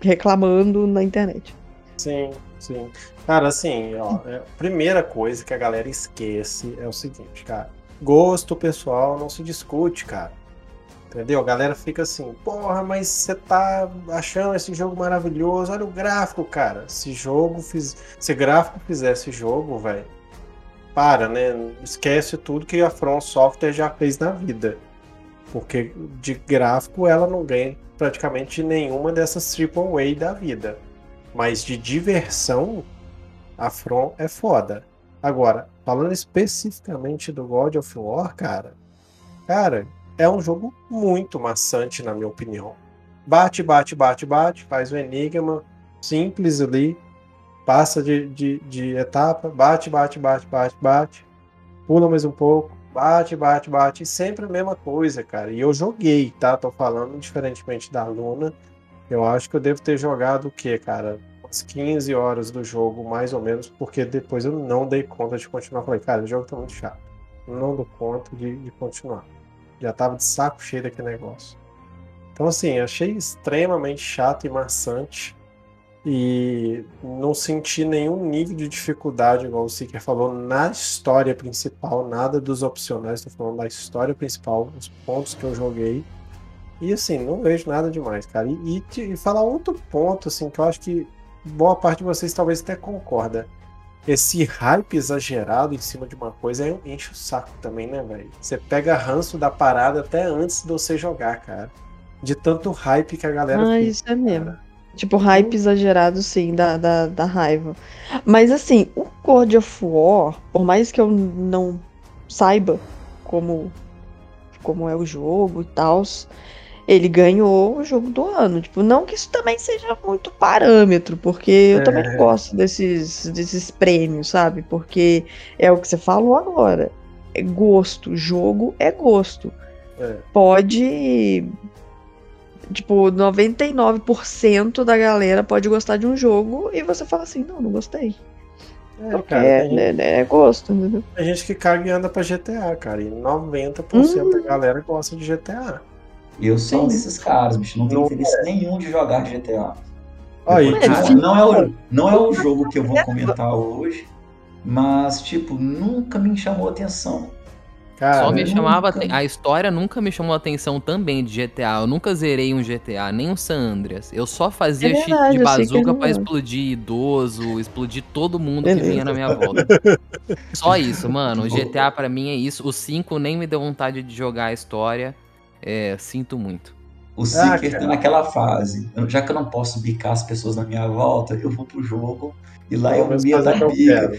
reclamando na internet. Sim, sim. Cara, assim, ó, é, a primeira coisa que a galera esquece é o seguinte, cara. Gosto pessoal não se discute, cara. Entendeu? A galera fica assim, porra, mas você tá achando esse jogo maravilhoso. Olha o gráfico, cara. Se jogo fiz. Se gráfico fizesse jogo, velho. Para, né? Esquece tudo que a From Software já fez na vida. Porque de gráfico ela não ganha praticamente nenhuma dessas AAA da vida. Mas de diversão, a From é foda. Agora, falando especificamente do God of War, cara. Cara, é um jogo muito maçante, na minha opinião. Bate, bate, bate, bate, faz o enigma simples ali, passa de, de, de etapa, bate, bate, bate, bate, bate, pula mais um pouco, bate, bate, bate, sempre a mesma coisa, cara. E eu joguei, tá? Tô falando diferentemente da Luna. Eu acho que eu devo ter jogado o quê, cara? Umas 15 horas do jogo, mais ou menos, porque depois eu não dei conta de continuar. Falei, cara, o jogo tá muito chato. Não dou conta de, de continuar. Já tava de saco cheio daquele negócio. Então, assim, achei extremamente chato e maçante. E não senti nenhum nível de dificuldade, igual o Seeker falou, na história principal, nada dos opcionais, estou falando da história principal, os pontos que eu joguei. E assim, não vejo nada demais, cara. E, e, e falar outro ponto, assim, que eu acho que boa parte de vocês talvez até concorda esse hype exagerado em cima de uma coisa enche o saco também, né, velho? Você pega ranço da parada até antes de você jogar, cara. De tanto hype que a galera. Ah, fica, isso é mesmo. Cara. Tipo, hype exagerado, sim, da, da, da raiva. Mas assim, o God of War, por mais que eu não saiba como, como é o jogo e tal, ele ganhou o jogo do ano. Tipo, não que isso também seja muito parâmetro, porque eu é. também gosto desses, desses prêmios, sabe? Porque é o que você falou agora. É gosto. Jogo é gosto. É. Pode. Tipo, 99% da galera pode gostar de um jogo e você fala assim: não, não gostei. É, Porque cara, é, gente, é, é, gosto, entendeu? Tem gente que caga e anda pra GTA, cara. E 90% hum. da galera gosta de GTA. Eu sou um desses caras, bicho. Não tenho interesse é. nenhum de jogar GTA. Aí, tipo, não, é o, não é o jogo que eu vou comentar hoje, mas, tipo, nunca me chamou atenção. Cara, Só me chamava. Nunca... A história nunca me chamou atenção também de GTA. Eu nunca zerei um GTA, nem um San Andreas. Eu só fazia é verdade, de bazuca pra explodir idoso, explodir todo mundo Beleza. que vinha na minha volta. só isso, mano. O GTA pra mim é isso. O 5 nem me deu vontade de jogar a história. É, sinto muito. O Seeker ah, tá naquela fase. Já que eu não posso bicar as pessoas na minha volta, eu vou pro jogo e lá eu ia dar bica.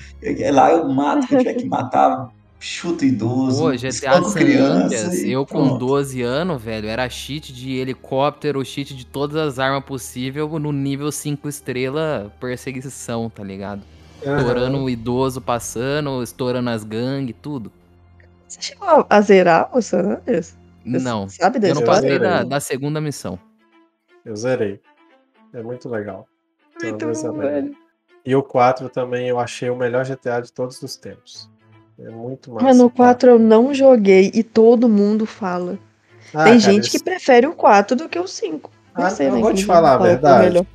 Lá eu mato que eu tiver que matar, chuto idoso. Pô, GTA San Andreas, eu com 12 anos, velho, era cheat de helicóptero, cheat de todas as armas possíveis no nível 5 estrela perseguição, tá ligado? Uhum. Estourando o idoso passando, estourando as gangues, tudo. Você chegou a zerar o San Andreas? Não. Sabe desse eu não passei da, da, segunda missão. Eu zerei. É muito legal. Muito bom, velho. E o 4 também eu achei o melhor GTA de todos os tempos. É muito massa. Mas no 4 eu não joguei e todo mundo fala. Ah, Tem cara, gente que prefere o 4 do que o 5. Não ah, sei, eu né, vou te falar a verdade.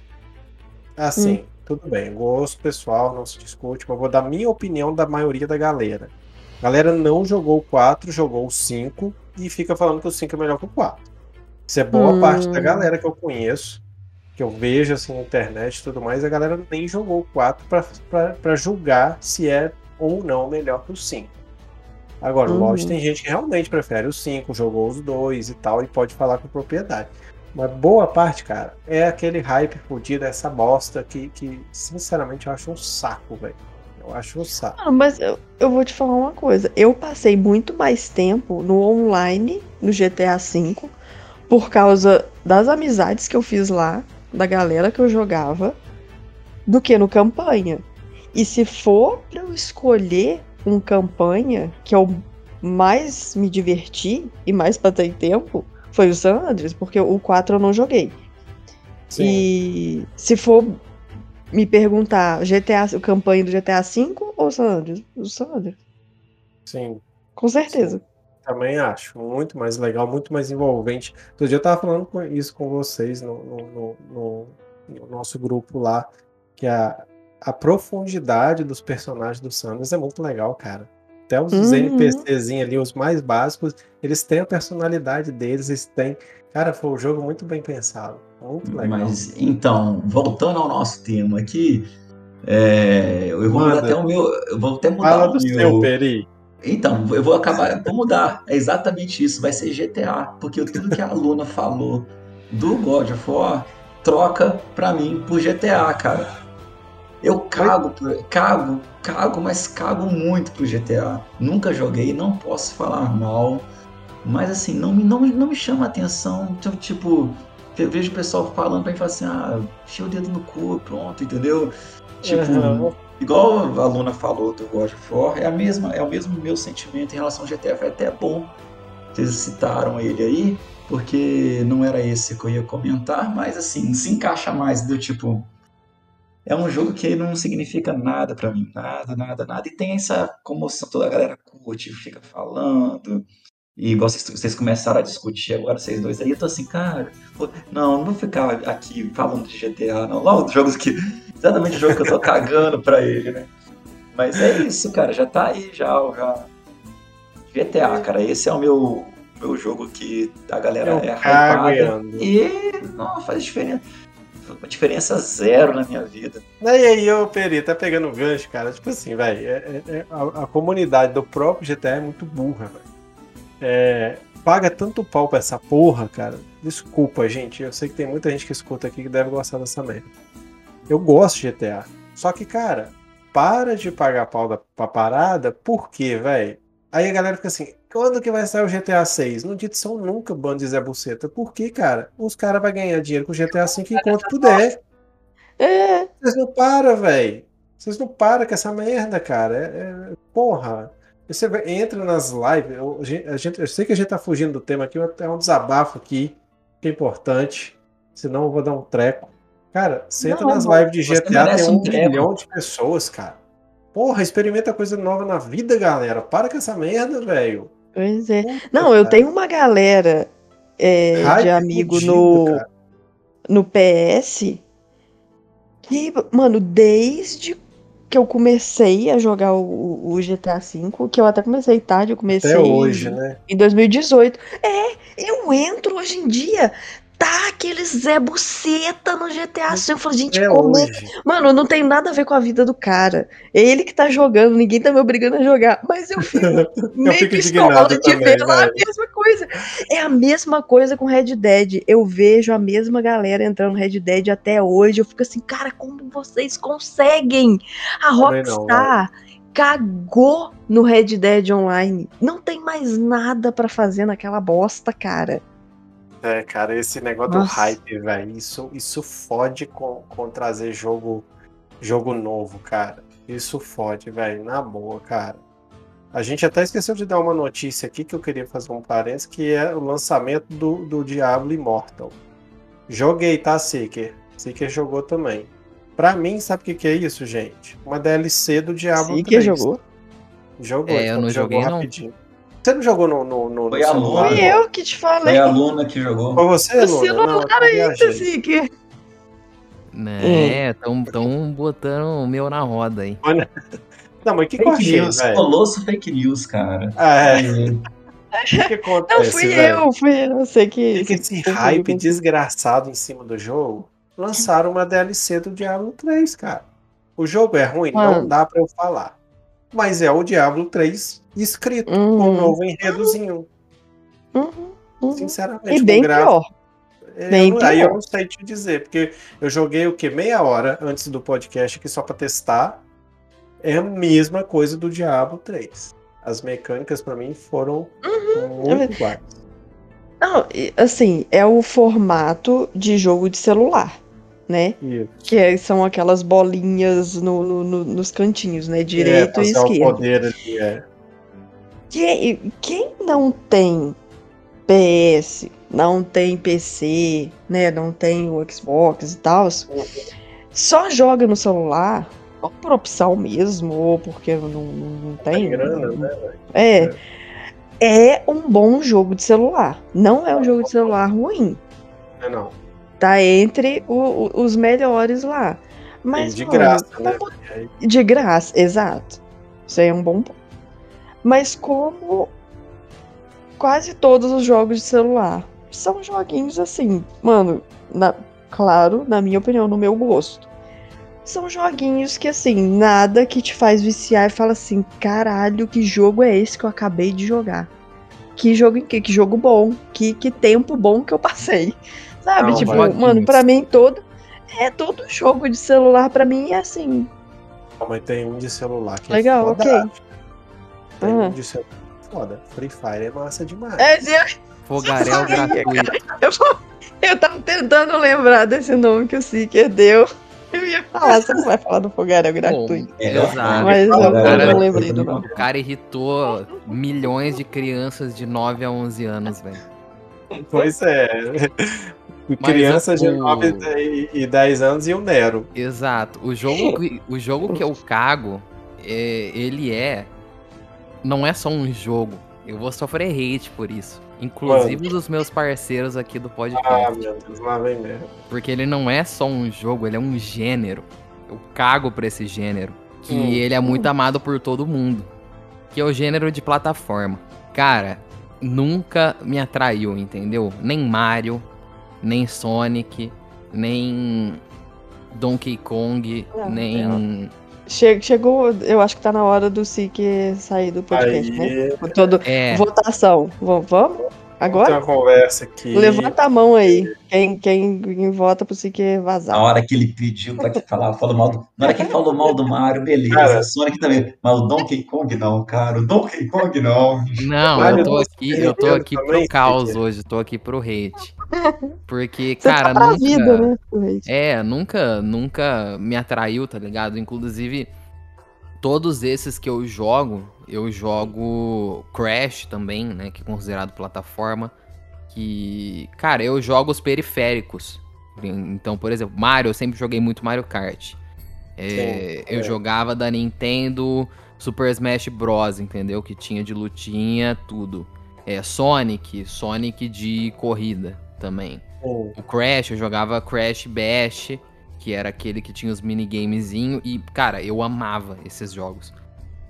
Assim, hum. tudo bem. Gosto pessoal, não se discute, mas vou dar minha opinião da maioria da galera. A galera não jogou o 4, jogou o 5 e fica falando que o 5 é melhor que o 4. Isso é boa hum. parte da galera que eu conheço, que eu vejo assim na internet e tudo mais, a galera nem jogou o 4 para julgar se é ou não melhor que o 5. Agora, uhum. lógico, tem gente que realmente prefere o 5, jogou os dois e tal, e pode falar com propriedade. Mas boa parte, cara, é aquele hype fodido, essa bosta que, que, sinceramente, eu acho um saco, velho. Eu acho um saco. Ah, mas eu, eu vou te falar uma coisa. Eu passei muito mais tempo no online, no GTA V, por causa das amizades que eu fiz lá, da galera que eu jogava, do que no campanha. E se for pra eu escolher um campanha que eu mais me diverti e mais passei tempo, foi o San Andreas, porque o 4 eu não joguei. Sim. E se for me perguntar GTA, o campanha do GTA V ou San Andreas? O San Andreas. Sim. Com certeza. Sim. também acho. Muito mais legal, muito mais envolvente. Outro dia eu tava falando com isso com vocês no, no, no, no nosso grupo lá, que a, a profundidade dos personagens do Samus é muito legal, cara. Até os uhum. NPCs ali, os mais básicos, eles têm a personalidade deles, eles têm. Cara, foi um jogo muito bem pensado. Mas então, voltando ao nosso tema aqui, é, eu vou Manda. até o meu. Eu vou até mudar Fala o do meu. seu, Peri. Então, eu vou acabar, vou mudar. É exatamente isso, vai ser GTA, porque tudo que a Luna falou do God of War troca pra mim por GTA, cara. Eu cago, cago, cago, mas cago muito pro GTA. Nunca joguei, não posso falar mal. Mas assim, não, não, não me chama atenção. Então, tipo, eu vejo o pessoal falando pra mim assim, ah, enfia o dedo no cu, pronto, entendeu? Tipo, uhum. igual a Luna falou do God of War, é, a mesma, é o mesmo meu sentimento em relação ao GTA. Foi até bom eles citaram ele aí, porque não era esse que eu ia comentar, mas assim, se encaixa mais do tipo é um jogo que não significa nada para mim, nada, nada, nada. E tem essa comoção, toda a galera curte, fica falando. E igual vocês, vocês começaram a discutir agora, vocês dois aí, eu tô assim, cara, não, não vou ficar aqui falando de GTA, não. Logo, jogos que. Exatamente o jogo que eu tô cagando pra ele, né? Mas é isso, cara, já tá aí, já, já. GTA, cara, esse é o meu, meu jogo que a galera eu é hypada. E não faz diferença uma diferença zero na minha vida. E aí, ô Peri, tá pegando gancho, cara. Tipo assim, velho, é, é, é, a, a, comunidade do próprio GTA é muito burra, velho. É, paga tanto pau pra essa porra, cara. Desculpa, gente. Eu sei que tem muita gente que escuta aqui que deve gostar dessa merda. Eu gosto de GTA. Só que, cara, para de pagar pau da, pra parada, por quê, velho? Aí a galera fica assim, quando que vai sair o GTA 6? Não são nunca, bando de Zé Buceta. Por quê, cara? Os caras vão ganhar dinheiro com o GTA 5 enquanto puder. É. Vocês não param, velho. Vocês não param com essa merda, cara. É, é, porra. Você entra nas lives. Eu, a gente, eu sei que a gente tá fugindo do tema aqui, é um desabafo aqui, que é importante. Senão eu vou dar um treco. Cara, você entra não, nas lives de GTA, tem um, um milhão de pessoas, cara. Porra, experimenta coisa nova na vida, galera. Para com essa merda, velho. Pois é. Puta, não, eu tenho uma galera é, de amigo no, no PS que, mano, desde que eu comecei a jogar o, o, GTA V, que eu até comecei tarde, eu comecei até hoje, né? em 2018. É, eu entro hoje em dia, tá aquele Zé Buceta no GTA V. Eu falo, gente, é como é? Mano, não tem nada a ver com a vida do cara. É ele que tá jogando, ninguém tá me obrigando a jogar. Mas eu fico eu meio fico pistola de também, ver lá a mesma coisa. É a mesma coisa com Red Dead. Eu vejo a mesma galera entrando no Red Dead até hoje. Eu fico assim, cara, como vocês conseguem? A Rockstar cagou no Red Dead Online. Não tem mais nada para fazer naquela bosta, cara. É, cara, esse negócio Nossa. do hype, velho, isso, isso fode com, com trazer jogo, jogo novo, cara. Isso fode, velho, na boa, cara. A gente até esqueceu de dar uma notícia aqui que eu queria fazer um parênteses, que é o lançamento do, do Diablo Immortal. Joguei, tá, Seeker? Seeker jogou também. Pra mim, sabe o que, que é isso, gente? Uma DLC do Diablo Seeker 3. jogou? Jogou, é, eu não joguei rapidinho. Não. Você não jogou no. no, no Foi no a Luna. Foi eu que te falei. Foi a Luna que jogou. Foi você, Luna? Você não, não ainda, Zig. Né, tão, tão botando o meu na roda aí. Não, mas que fake news, Colosso fake news, cara. Ah, é. O que, que acontece, Não, fui véio? eu, fui eu, sei que... Fica esse hype desgraçado em cima do jogo, lançaram uma DLC do Diablo 3, cara. O jogo é ruim? Mano. Não dá pra eu falar. Mas é o Diablo 3 escrito uhum. com um novo enredozinho. Uhum. Uhum. Sinceramente, e bem pior. É, bem eu, pior. Aí eu não sei te dizer, porque eu joguei o que? Meia hora antes do podcast aqui só para testar. É a mesma coisa do Diablo 3. As mecânicas para mim foram uhum. muito iguais. Não, assim, é o formato de jogo de celular né? Isso. Que é, são aquelas bolinhas no, no, no, nos cantinhos, né? Direito é, e esquerdo. O poder ali, é. Quem, quem não tem PS, não tem PC, né? Não tem o Xbox e tal, só joga no celular, ou por opção mesmo, ou porque não, não, não tem. tem grana, né? É. é. é um bom jogo de celular. Não é um jogo de celular ruim. É não. Tá entre o, o, os melhores lá. Mas, e de mano, graça, né? De graça, exato. Isso aí é um bom ponto. Mas como quase todos os jogos de celular são joguinhos assim, mano, na, claro, na minha opinião, no meu gosto. São joguinhos que, assim, nada que te faz viciar e fala assim: caralho, que jogo é esse que eu acabei de jogar? Que jogo que, que jogo bom, que, que tempo bom que eu passei. Sabe? Não, tipo, mano, para mim todo. É todo jogo de celular, para mim é assim. Não, mas tem um de celular que Legal, é ok. Tem um de celular foda. Free Fire é massa demais. É, Fogaréu gratuito. Eu, eu tava tentando lembrar desse nome que o Seeker deu. Eu ia falar, você não vai falar do fogaréu gratuito. É, exato. Mas eu, cara, não lembrei do nome. O cara irritou milhões de crianças de 9 a 11 anos, velho. Pois é. Crianças de 9 e 10 anos e o Nero. Exato. O jogo, o jogo que eu cago, é, ele é. Não é só um jogo. Eu vou sofrer hate por isso. Inclusive Mano. dos meus parceiros aqui do podcast. Ah, meu Deus, lá vem mesmo. Porque ele não é só um jogo, ele é um gênero. Eu cago pra esse gênero. Que hum. ele é muito amado por todo mundo. Que é o gênero de plataforma. Cara, nunca me atraiu, entendeu? Nem Mario, nem Sonic, nem Donkey Kong, não, nem. Não. Chegou, eu acho que tá na hora do SIC sair do podcast, né? Aí... né? Todo, é. Votação. Vamos? Agora? Tem uma conversa aqui. Levanta a mão aí. Quem, quem, quem vota pro SIC vazar. Na hora que ele pediu pra que falar, falou mal do. Na hora que falou mal do Mario, beleza. Cara, Sonic também. Mas o Donkey Kong não, cara. O Donkey Kong não. Não, eu tô aqui, eu tô aqui pro caos hoje, tô aqui pro hate. Porque, Você cara, tá nunca. Vida, né? É, nunca, nunca me atraiu, tá ligado? Inclusive, todos esses que eu jogo, eu jogo Crash também, né? Que é considerado plataforma. Que, cara, eu jogo os periféricos. Então, por exemplo, Mario, eu sempre joguei muito Mario Kart. É, Sim, eu é. jogava da Nintendo Super Smash Bros, entendeu? Que tinha de lutinha, tudo. É, Sonic, Sonic de corrida também. Oh. O Crash, eu jogava Crash Bash, que era aquele que tinha os minigamezinho e, cara, eu amava esses jogos.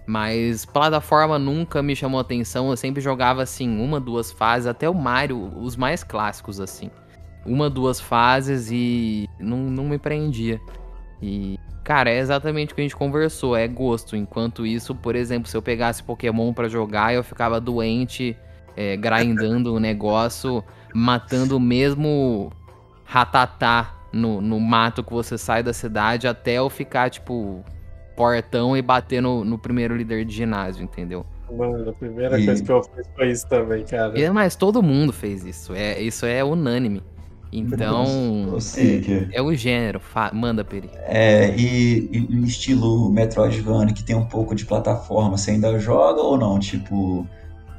Mas plataforma nunca me chamou atenção, eu sempre jogava assim, uma, duas fases, até o Mario, os mais clássicos assim. Uma, duas fases e não, não me prendia. E, cara, é exatamente o que a gente conversou, é gosto. Enquanto isso, por exemplo, se eu pegasse Pokémon para jogar, eu ficava doente, é, grindando o negócio matando o mesmo ratatá no, no mato que você sai da cidade até eu ficar, tipo, portão e bater no, no primeiro líder de ginásio, entendeu? Mano, a primeira e... coisa que eu fiz foi isso também, cara. E, mas todo mundo fez isso. É, isso é unânime. Então, é, é, o gênero. Manda, Peri. É, e, e estilo Metroidvania, que tem um pouco de plataforma, você ainda joga ou não? Tipo,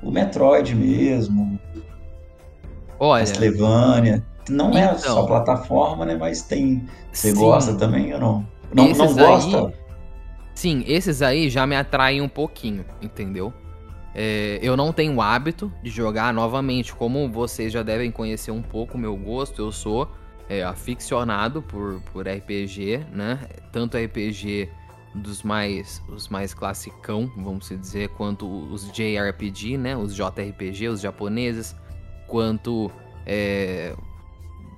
o Metroid mesmo, Olha. Castlevania. Não então, é só plataforma, né? Mas tem. Você sim, gosta também ou não? Não, não gosta? Aí, sim, esses aí já me atraem um pouquinho, entendeu? É, eu não tenho o hábito de jogar novamente, como vocês já devem conhecer um pouco o meu gosto, eu sou é, aficionado por, por RPG, né? Tanto RPG dos mais os mais classicão, vamos dizer, quanto os JRPG, né? Os JRPG, os japoneses quanto é,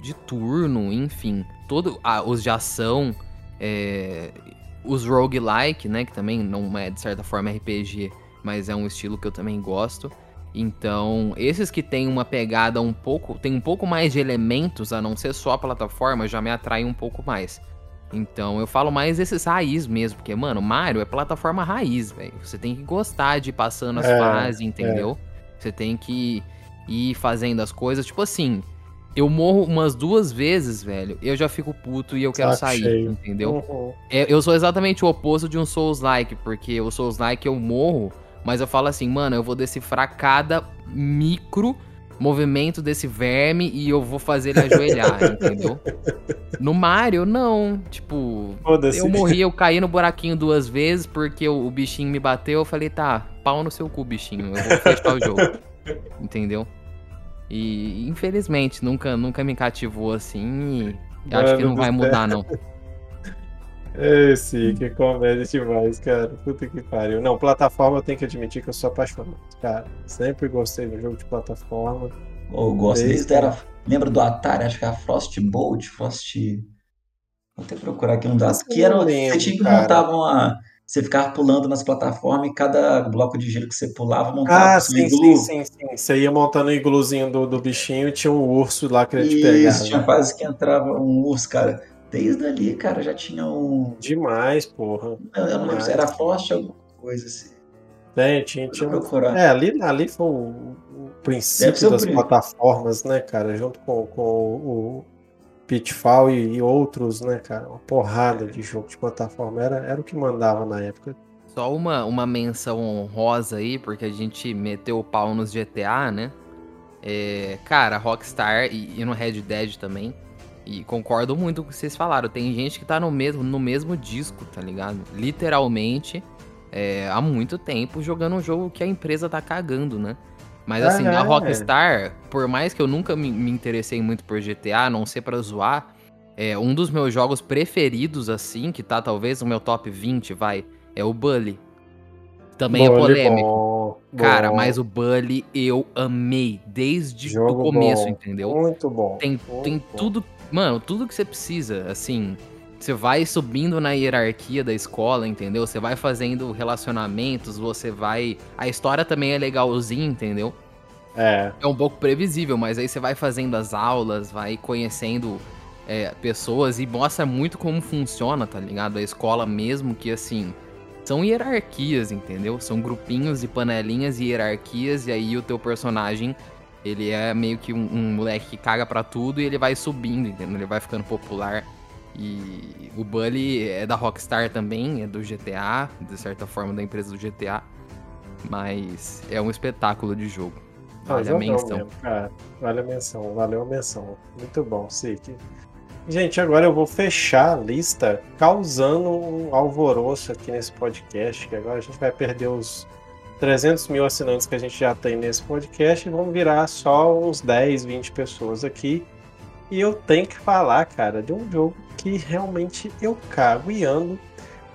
de turno, enfim, todo ah, os de ação, é, os roguelike, né, que também não é de certa forma RPG, mas é um estilo que eu também gosto. Então, esses que tem uma pegada um pouco, tem um pouco mais de elementos, a não ser só a plataforma, já me atraem um pouco mais. Então, eu falo mais esses raiz mesmo, porque, mano, Mario é plataforma raiz, velho. Você tem que gostar de ir passando as é, fases, entendeu? É. Você tem que e ir fazendo as coisas. Tipo assim, eu morro umas duas vezes, velho, eu já fico puto e eu quero Saco sair, cheio. entendeu? Uhum. É, eu sou exatamente o oposto de um Souls-like, porque o Souls-like eu morro, mas eu falo assim, mano, eu vou decifrar cada micro movimento desse verme e eu vou fazer ele ajoelhar, entendeu? No Mario, não. Tipo, eu morri, eu caí no buraquinho duas vezes porque o, o bichinho me bateu. Eu falei, tá, pau no seu cu, bichinho. Eu vou fechar o jogo. entendeu? E infelizmente nunca, nunca me cativou assim e acho que não vai mudar não. Esse, que comédia demais, cara. Puta que pariu. Não, plataforma eu tenho que admitir que eu sou apaixonado, cara. Sempre gostei do jogo de plataforma. Eu gosto desde, desde era. Lembra do Atari? Acho que era Frostbolt, Frost. Vou até procurar aqui um dados. Que era. Lembro, você tinha que montar uma. Você ficava pulando nas plataformas e cada bloco de gelo que você pulava montava ah, sim, iglu. sim, sim, sim. Você ia montando o igluzinho do, do bichinho e tinha um urso lá que ele te pegava. Isso, tinha fase que entrava um urso, cara. Desde ali, cara, já tinha um. Demais, porra. Eu, eu não lembro se era Frost alguma coisa assim. Tem, tinha, tinha. Procurar. É, ali, ali foi o, o princípio das plataformas, né, cara? Junto com, com o Pitfall e, e, outros, né, cara? Uma porrada de jogo de plataforma. Era, era o que mandava na época. Só uma, uma menção honrosa aí, porque a gente meteu o pau nos GTA, né? É, cara, Rockstar e, e no Red Dead também e concordo muito com o que vocês falaram. Tem gente que tá no mesmo, no mesmo disco, tá ligado? Literalmente, é, há muito tempo jogando um jogo que a empresa tá cagando, né? Mas assim, ah, a Rockstar, por mais que eu nunca me, me interessei muito por GTA, a não ser pra zoar, é um dos meus jogos preferidos, assim, que tá talvez no meu top 20, vai, é o Bully. Também Bully, é polêmico. Bom, Cara, bom. mas o Bully eu amei desde o começo, bom. entendeu? Muito bom. Tem, muito tem tudo Mano, tudo que você precisa, assim. Você vai subindo na hierarquia da escola, entendeu? Você vai fazendo relacionamentos, você vai. A história também é legalzinha, entendeu? É. É um pouco previsível, mas aí você vai fazendo as aulas, vai conhecendo é, pessoas e mostra muito como funciona, tá ligado? A escola mesmo, que assim. São hierarquias, entendeu? São grupinhos e panelinhas e hierarquias, e aí o teu personagem ele é meio que um, um, moleque que caga pra tudo e ele vai subindo, entendeu? Ele vai ficando popular. E o Bully é da Rockstar também, é do GTA, de certa forma da empresa do GTA. Mas é um espetáculo de jogo. Vale a menção. Mesmo, cara. Vale a menção, valeu a menção. Muito bom, Sik. Gente, agora eu vou fechar a lista causando um alvoroço aqui nesse podcast, que agora a gente vai perder os 300 mil assinantes que a gente já tem nesse podcast vão virar só uns 10, 20 pessoas aqui. E eu tenho que falar, cara, de um jogo que realmente eu cago e ando,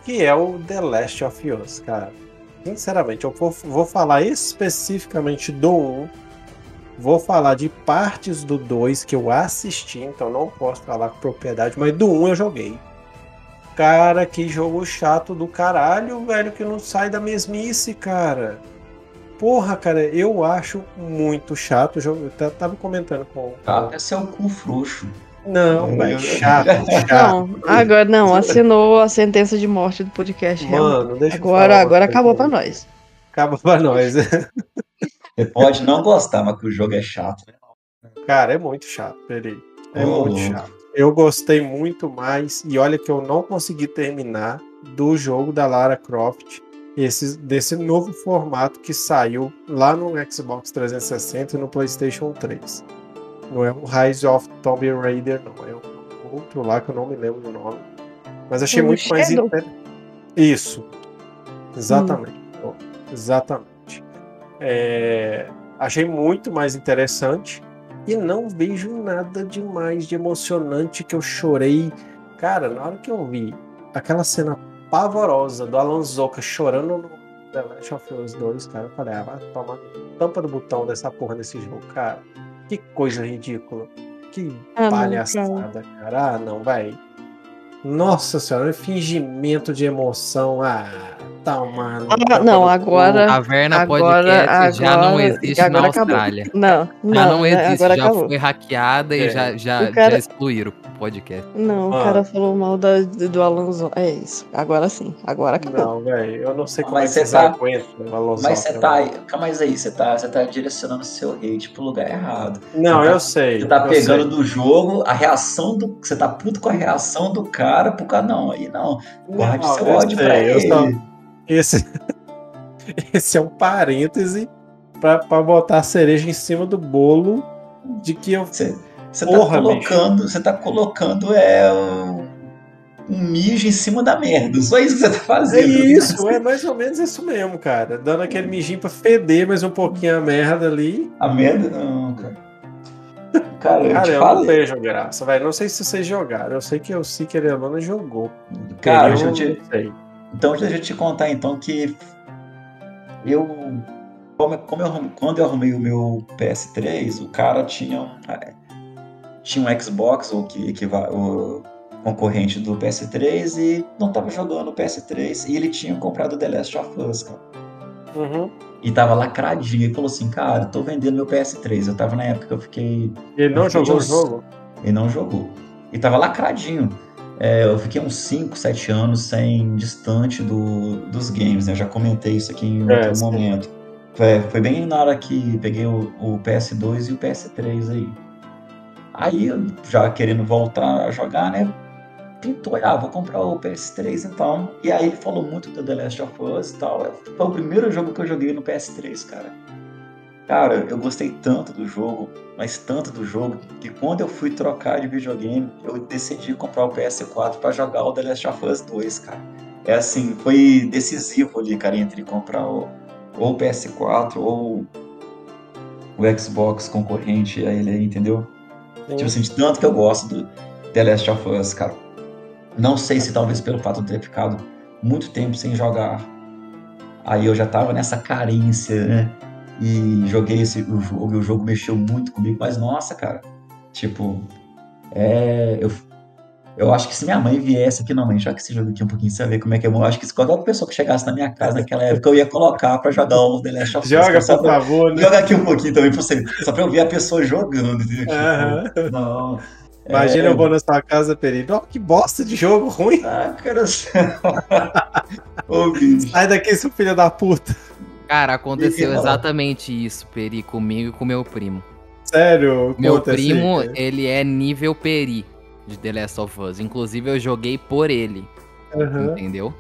que é o The Last of Us, cara. Sinceramente, eu vou, vou falar especificamente do 1, vou falar de partes do 2 que eu assisti, então não posso falar com propriedade, mas do 1 eu joguei. Cara, que jogo chato do caralho, velho, que não sai da mesmice, cara. Porra, cara, eu acho muito chato. Eu tava comentando com. Ah, esse é um cu frouxo. Não, velho, chato, chato. Não, agora não, assinou a sentença de morte do podcast. Mano, deixa agora, agora acabou pra nós. Acabou pra nós. Você pode não gostar, mas que o jogo é chato. Né? Cara, é muito chato, peraí. É oh, muito chato eu gostei muito mais, e olha que eu não consegui terminar, do jogo da Lara Croft, esse, desse novo formato que saiu lá no Xbox 360 e no PlayStation 3. Não é o Rise of Tomb Raider, não, é um outro lá que eu não me lembro o nome. Mas achei muito Shadow. mais interessante. Isso, exatamente. Hum. Exatamente. É, achei muito mais interessante e não vejo nada demais de emocionante que eu chorei. Cara, na hora que eu vi aquela cena pavorosa do Alan Zoka chorando no The Last of Us 2, cara, eu falei, ah, vai tomar tampa do botão dessa porra desse jogo, cara. Que coisa ridícula. Que ah, palhaçada, cara. Ah, não, vai. Nossa senhora, fingimento de emoção. Ah, tá, mano. Ah, não, agora. Caverna agora, Podcast agora, já não existe na Austrália. Acabou. Não, não. Já não existe, agora já acabou. foi hackeada é. e já, já, cara... já excluíram podcast. Não, ah. o cara falou mal da, do Alonso. É isso. Agora sim, agora acabou. Não, velho, eu não sei como mas é que você tá... aguentam o Alonso. Mas você tá. Calma aí, você tá, você tá direcionando seu hate pro lugar errado. Não, tá, eu sei. Você tá pegando sei. do jogo a reação do. Você tá puto com a reação do cara pro cara. Não, aí não. Guarde não, seu ódio sei, pra ele. Só... Esse, esse é um parêntese para botar a cereja em cima do bolo de que eu. Você tá colocando, você tá colocando é um, mijo em cima da merda. Só isso que você tá fazendo. É isso, é mais ou menos isso mesmo, cara. Dando aquele mijinho pra feder mais um pouquinho a merda ali. A merda não, cara. Cara, eu, cara, eu não vejo graça, velho. Não sei se vocês jogaram. Eu sei que o Seeker Elona jogou. Cara, eu, eu te... Sei. Então, deixa eu te contar então que eu como, como eu, quando eu arrumei o meu PS3, o cara tinha tinha um Xbox, o que, que o concorrente do PS3 e não tava jogando o PS3 e ele tinha comprado The Last of Us, cara. Uhum. E tava lacradinho. Ele falou assim, cara, tô vendendo meu PS3. Eu tava na época que eu fiquei. Ele não jogou o jogo? Ele não jogou. E tava lacradinho. É, eu fiquei uns 5, 7 anos sem distante do, dos games, né? Eu já comentei isso aqui em é, outro sim. momento. Foi, foi, bem na hora que peguei o, o, PS2 e o PS3 aí. Aí, já querendo voltar a jogar, né? Pintou, ah, vou comprar o PS3 então. E aí ele falou muito do The Last of Us e tal. Foi o primeiro jogo que eu joguei no PS3, cara. Cara, eu gostei tanto do jogo, mas tanto do jogo, que quando eu fui trocar de videogame, eu decidi comprar o PS4 para jogar o The Last of Us 2, cara. É assim, foi decisivo ali, cara, entre comprar o, ou o PS4 ou o Xbox concorrente a ele entendeu? Sim. Tipo assim, de tanto que eu gosto do The Last of Us, cara. Não sei se talvez pelo fato de ter ficado muito tempo sem jogar. Aí eu já tava nessa carência, né? e joguei esse, o jogo e o jogo mexeu muito comigo, mas nossa, cara, tipo, é, eu, eu acho que se minha mãe viesse aqui, não, mãe, já que esse jogo aqui um pouquinho, você vai ver como é que é bom. Eu acho que se qualquer pessoa que chegasse na minha casa naquela época, eu ia colocar pra jogar o The Last of Us. Joga, por favor, né? Joga aqui um pouquinho também pra você, só pra eu ver a pessoa jogando, entendeu? Tipo, não. Imagina é... eu vou na sua casa, Peri. Oh, que bosta de jogo ruim. Ah, cara. Ô, Sai daqui, seu filho da puta. Cara, aconteceu exatamente isso, Peri, comigo e com meu primo. Sério? Meu primo, ele é nível Peri de The Last of Us. Inclusive, eu joguei por ele. Uhum. Entendeu?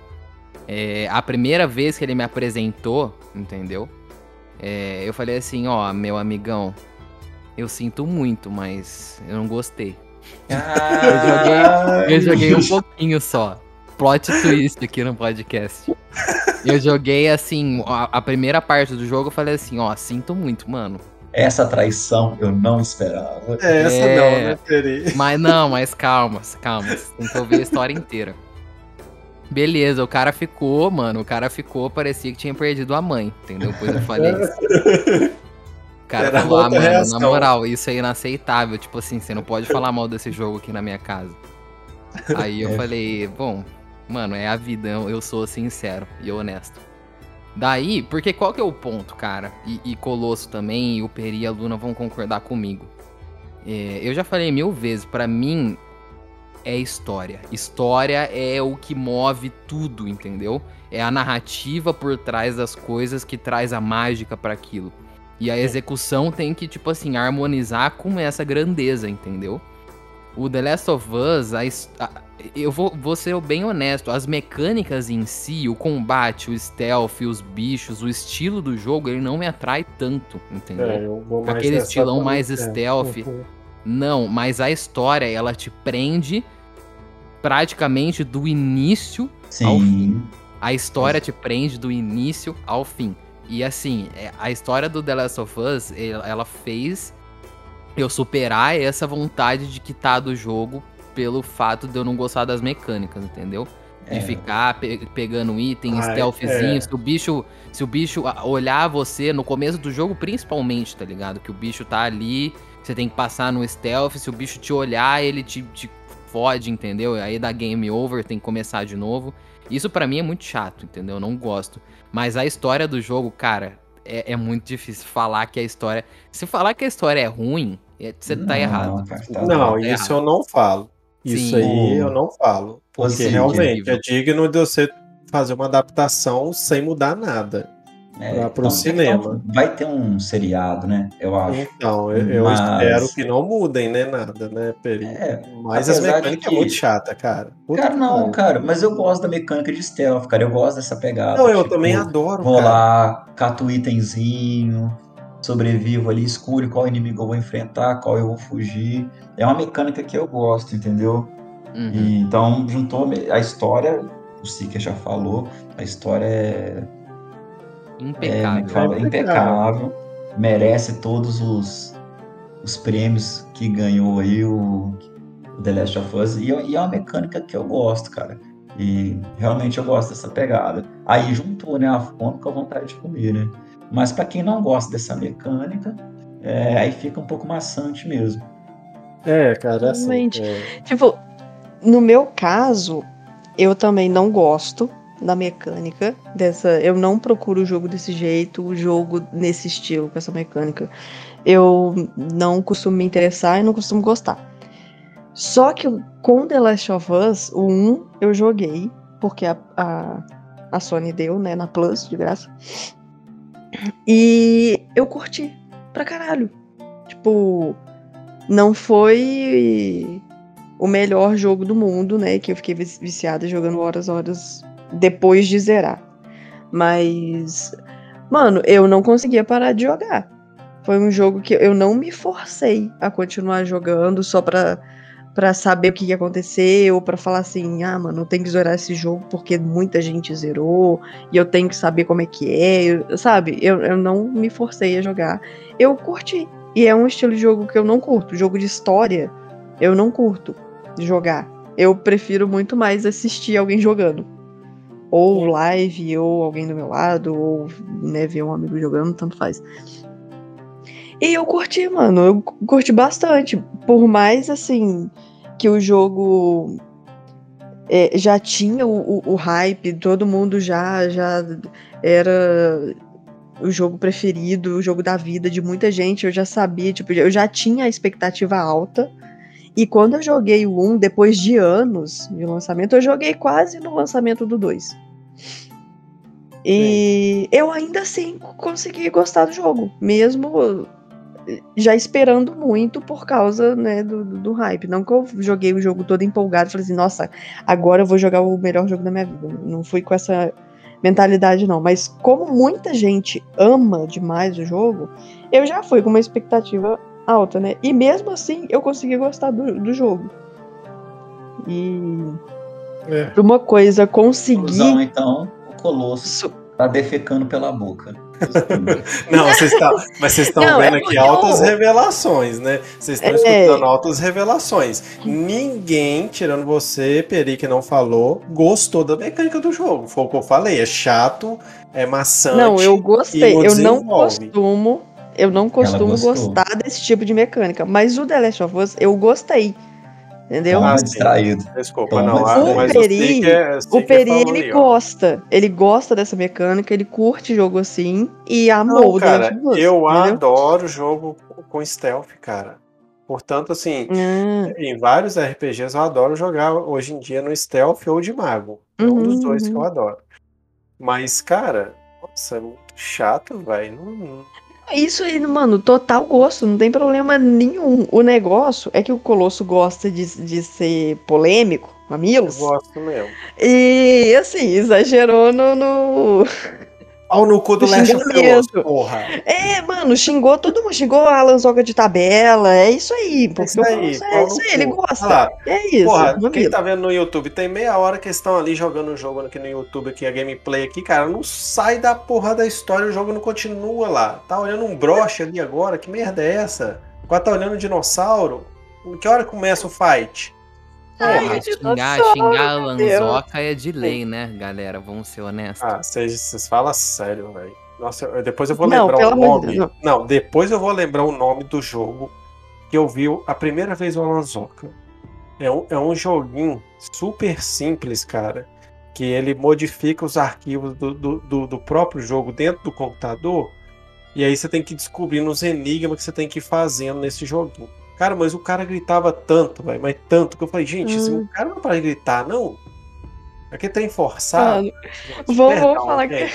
É, a primeira vez que ele me apresentou, entendeu? É, eu falei assim, ó, meu amigão, eu sinto muito, mas eu não gostei. Ah, eu, joguei, eu joguei um pouquinho só. Plot twist aqui no podcast. Eu joguei assim, a, a, primeira parte do jogo eu falei assim, ó, sinto muito, mano. Essa traição eu não esperava. É, essa é... não, né, Peri? Mas não, mas calma, calma. Tem que ouvir a história inteira. Beleza, o cara ficou, mano, o cara ficou, parecia que tinha perdido a mãe, entendeu? Depois eu falei isso. O cara Era falou, ah, mano, reação. na moral, isso é inaceitável. Tipo assim, você não pode falar mal desse jogo aqui na minha casa. Aí eu é. falei, bom, Mano, é a vida, eu sou sincero e honesto. Daí, porque qual que é o ponto, cara? E, e Colosso também, e o Peri e a Luna vão concordar comigo. É, eu já falei mil vezes, para mim é história. História é o que move tudo, entendeu? É a narrativa por trás das coisas que traz a mágica para aquilo. E a execução tem que, tipo assim, harmonizar com essa grandeza, entendeu? O The Last of Us, a, a, eu vou, vou ser bem honesto, as mecânicas em si, o combate, o stealth, os bichos, o estilo do jogo, ele não me atrai tanto, entendeu? É, Aquele estilão mais é. stealth. Uhum. Não, mas a história, ela te prende praticamente do início Sim. ao fim. A história te prende do início ao fim. E assim, é, a história do The Last of Us, ela fez eu superar essa vontade de quitar do jogo pelo fato de eu não gostar das mecânicas, entendeu? De é. ficar pe pegando item, Ai, stealthzinho, é. se o bicho. Se o bicho olhar você no começo do jogo, principalmente, tá ligado? Que o bicho tá ali, você tem que passar no stealth, se o bicho te olhar, ele te, te fode, entendeu? Aí dá game over, tem que começar de novo. Isso para mim é muito chato, entendeu? Eu não gosto. Mas a história do jogo, cara, é, é, muito difícil falar que a história. Se falar que a história é ruim, é, você tá errado. Cara, tá não, tá isso errado. eu não falo. Isso Sim. aí eu não falo. Porque Sim, realmente é digno de você fazer uma adaptação sem mudar nada. É, para o cinema. vai ter um seriado, né? Eu acho. Então, eu, Mas... espero que não mudem, né? Nada, né, Peri? É, Mas as mecânicas que... é muito chata, cara. Puta cara, não, cara, mas eu gosto da mecânica de stealth, cara. Eu gosto dessa pegada. Não, eu tipo, também adoro. Vou cara. lá, cato itemzinho, sobrevivo ali, escuro qual inimigo eu vou enfrentar, qual eu vou fugir. É uma mecânica que eu gosto, entendeu? Uhum. E, então, juntou a história, o Sika já falou, a história é impecável. É, é impecável. Merece todos os, os prêmios que ganhou aí o, o The Last of Us. E, e, é uma mecânica que eu gosto, cara. E realmente eu gosto dessa pegada. Aí juntou, né, a fome com a vontade de comer, né? Mas para quem não gosta dessa mecânica, é, aí fica um pouco maçante mesmo. É, cara, assim. É... Tipo, no meu caso, eu também não gosto da mecânica dessa. Eu não procuro o jogo desse jeito, o jogo nesse estilo, com essa mecânica. Eu não costumo me interessar e não costumo gostar. Só que com The Last of Us, o 1 eu joguei, porque a, a, a Sony deu, né, na Plus, de graça. E eu curti pra caralho. Tipo, não foi o melhor jogo do mundo, né? Que eu fiquei viciada jogando horas, horas depois de zerar. Mas, mano, eu não conseguia parar de jogar. Foi um jogo que eu não me forcei a continuar jogando só pra, pra saber o que ou pra falar assim, ah, mano, tenho que zerar esse jogo porque muita gente zerou, e eu tenho que saber como é que é, eu, sabe? Eu, eu não me forcei a jogar. Eu curti. E é um estilo de jogo que eu não curto. Jogo de história, eu não curto jogar. Eu prefiro muito mais assistir alguém jogando ou live, ou alguém do meu lado, ou né, ver um amigo jogando, tanto faz. E eu curti, mano, eu curti bastante. Por mais assim que o jogo é, já tinha o, o, o, hype, todo mundo já, já era o jogo preferido, o jogo da vida de muita gente. Eu já sabia, tipo, eu já tinha a expectativa alta. E quando eu joguei o 1, depois de anos de lançamento, eu joguei quase no lançamento do 2. E eu ainda assim consegui gostar do jogo, mesmo já esperando muito por causa né, do, do, do, hype. Não que eu joguei o jogo todo empolgado e falei assim, nossa, agora eu vou jogar o melhor jogo da minha vida. Não fui com essa mentalidade, não. Mas como muita gente ama demais o jogo, eu já fui com uma expectativa alta, né? E mesmo assim eu consegui gostar do, do jogo. E. É. Uma coisa conseguir. então, Colosso tá defecando pela boca. Não, vocês estão, mas vocês estão vendo é aqui altas eu... revelações, né? Vocês estão é... escutando altas revelações. Ninguém, tirando você, Peri, que não falou, gostou da mecânica do jogo. Foi o que eu falei. É chato, é maçante. Não, eu gostei. Eu não costumo. Eu não costumo gostar desse tipo de mecânica. Mas o The Last of Us, eu gostei. Entendeu? Ah, distraído. Desculpa, não. O mas Peri, é, o Peri ele gosta. Ele gosta dessa mecânica, ele curte jogo assim e amou não, cara, Eu entendeu? adoro jogo com stealth, cara. Portanto, assim, hum. em vários RPGs eu adoro jogar hoje em dia no stealth ou de mago. É um dos dois que eu uhum. adoro. Mas, cara, nossa, é muito chato, velho. Não, isso aí, mano, total gosto, não tem problema nenhum. O negócio é que o Colosso gosta de, de ser polêmico, mamilos. Eu gosto mesmo. E, assim, exagerou no, no, Pau no cu do Last of Us, porra. É, mano, xingou todo mundo, xingou a Lanzoga de tabela, é isso aí. Porque isso aí, é isso aí, ele gosta. é isso. Porra, quem tá vendo no YouTube, tem meia hora que estão ali jogando um jogo aqui no YouTube, aqui a gameplay aqui, cara, não sai da porra da história, o jogo não continua lá. Tá olhando um broche ali agora, que merda é essa? Agora tá olhando um dinossauro? Que hora começa o fight? Ai, xingar, xingar a Lanzoca é de lei, né, galera? Vamos ser honestos. Ah, vocês falam sério, velho. Nossa, eu, depois eu vou não, lembrar o nome. Deus, não. não, depois eu vou lembrar o nome do jogo que eu vi a primeira vez o Lanzoca. É um, é um joguinho super simples, cara. Que ele modifica os arquivos do, do, do, do próprio jogo dentro do computador. E aí você tem que descobrir os enigmas que você tem que ir fazendo nesse joguinho. Cara, mas o cara gritava tanto, véio, mas tanto, que eu falei, gente, hum. o cara não para gritar, não. Aqui tem forçado. vamos, falar que.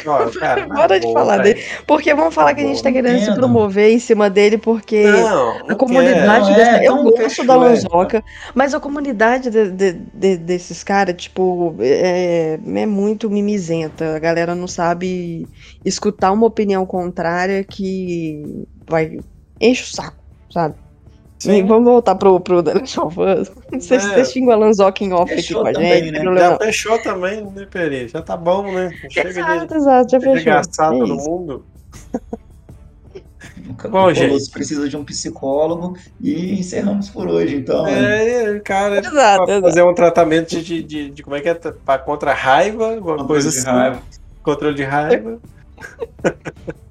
Bora de falar dele. Porque vamos falar que a gente tá querendo se promover em cima dele, porque não, a comunidade. É, eu gosto da Lanzoca, mas a comunidade de, de, de, desses caras, tipo, é, é muito mimizenta. A galera não sabe escutar uma opinião contrária que vai. enche o saco, sabe? Sim. Vamos voltar pro, pro The Last of Us. Você, é. você xinga o Zock off aqui com a também, gente. Né? Já fechou também, né, Peri? Já tá bom, né? Não chega exato, de, exato, já fechou. gastar é todo mundo. Bom, gente. precisa de um psicólogo e encerramos por hoje, então. É, né? cara, exato, fazer um tratamento de, de, de, de, como é que é? Pra, contra raiva, alguma controle coisa assim. Raiva. Controle de raiva.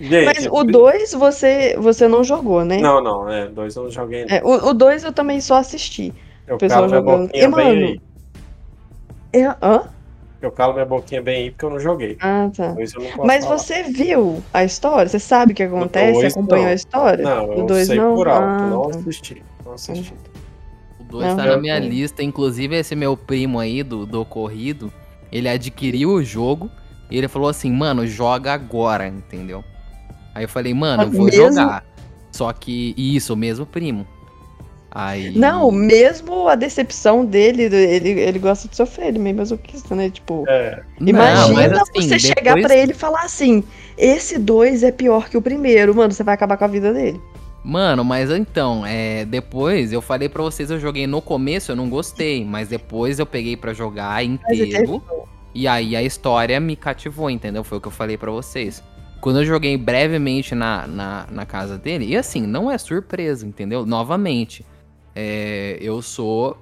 Gente, Mas o 2 você, você não jogou, né? Não, não, é, dois eu não joguei. É, o 2 eu também só assisti. Eu o pessoal jogando. E, mano. É, hã? Eu calo minha boquinha bem aí porque eu não joguei. Ah, tá. Mas falar. você viu a história? Você sabe o que acontece? Dois, acompanhou não. a história? Não, eu dois, sei não? por alto, ah, não tá. assisti. Não assisti. O 2 tá na minha lista, inclusive esse meu primo aí do, do ocorrido, ele adquiriu o jogo e ele falou assim, mano, joga agora, entendeu? Aí eu falei, mano, eu vou mesmo? jogar. Só que isso, o mesmo primo. Aí... Não, mesmo a decepção dele, ele, ele gosta de sofrer, ele meio masoquista, né? Tipo, é. imagina não, assim, você depois... chegar para ele e falar assim: esse dois é pior que o primeiro, mano, você vai acabar com a vida dele. Mano, mas então, é, depois eu falei para vocês, eu joguei no começo, eu não gostei, mas depois eu peguei para jogar inteiro. E aí a história me cativou, entendeu? Foi o que eu falei para vocês. Quando eu joguei brevemente na, na, na, casa dele, e assim, não é surpresa, entendeu? Novamente, é, eu sou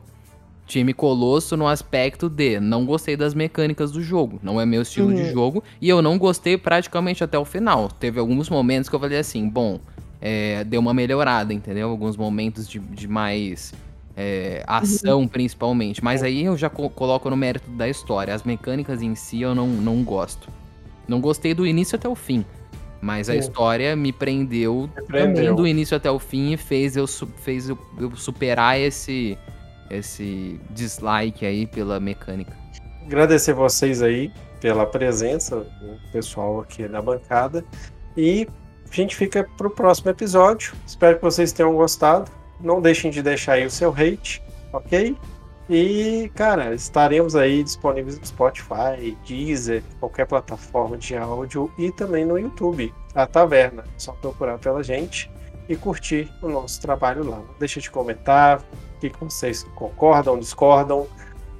time Colosso no aspecto de não gostei das mecânicas do jogo, não é meu estilo uhum. de jogo, e eu não gostei praticamente até o final. Teve alguns momentos que eu falei assim, bom, é, deu uma melhorada, entendeu? Alguns momentos de, de mais é, ação, uhum. principalmente. Mas aí eu já co coloco no mérito da história. As mecânicas em si eu não, não gosto. Não gostei do início até o fim. Mas a história me prendeu, prendeu, do início até o fim e fez eu, fez eu, eu superar esse, esse dislike aí pela mecânica. Agradecer vocês aí pela presença, o pessoal aqui na bancada. E a gente fica pro próximo episódio. Espero que vocês tenham gostado. Não deixem de deixar aí o seu hate, ok? E, cara, estaremos aí disponíveis no Spotify, Deezer, qualquer plataforma de áudio e também no YouTube, a Taverna. É só procurar pela gente e curtir o nosso trabalho lá. Não deixa de comentar, o que vocês concordam, discordam.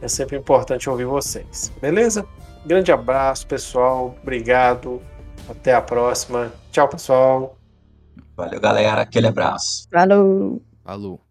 É sempre importante ouvir vocês. Beleza? Grande abraço, pessoal. Obrigado. Até a próxima. Tchau, pessoal. Valeu, galera. Aquele abraço. Falou. Falou.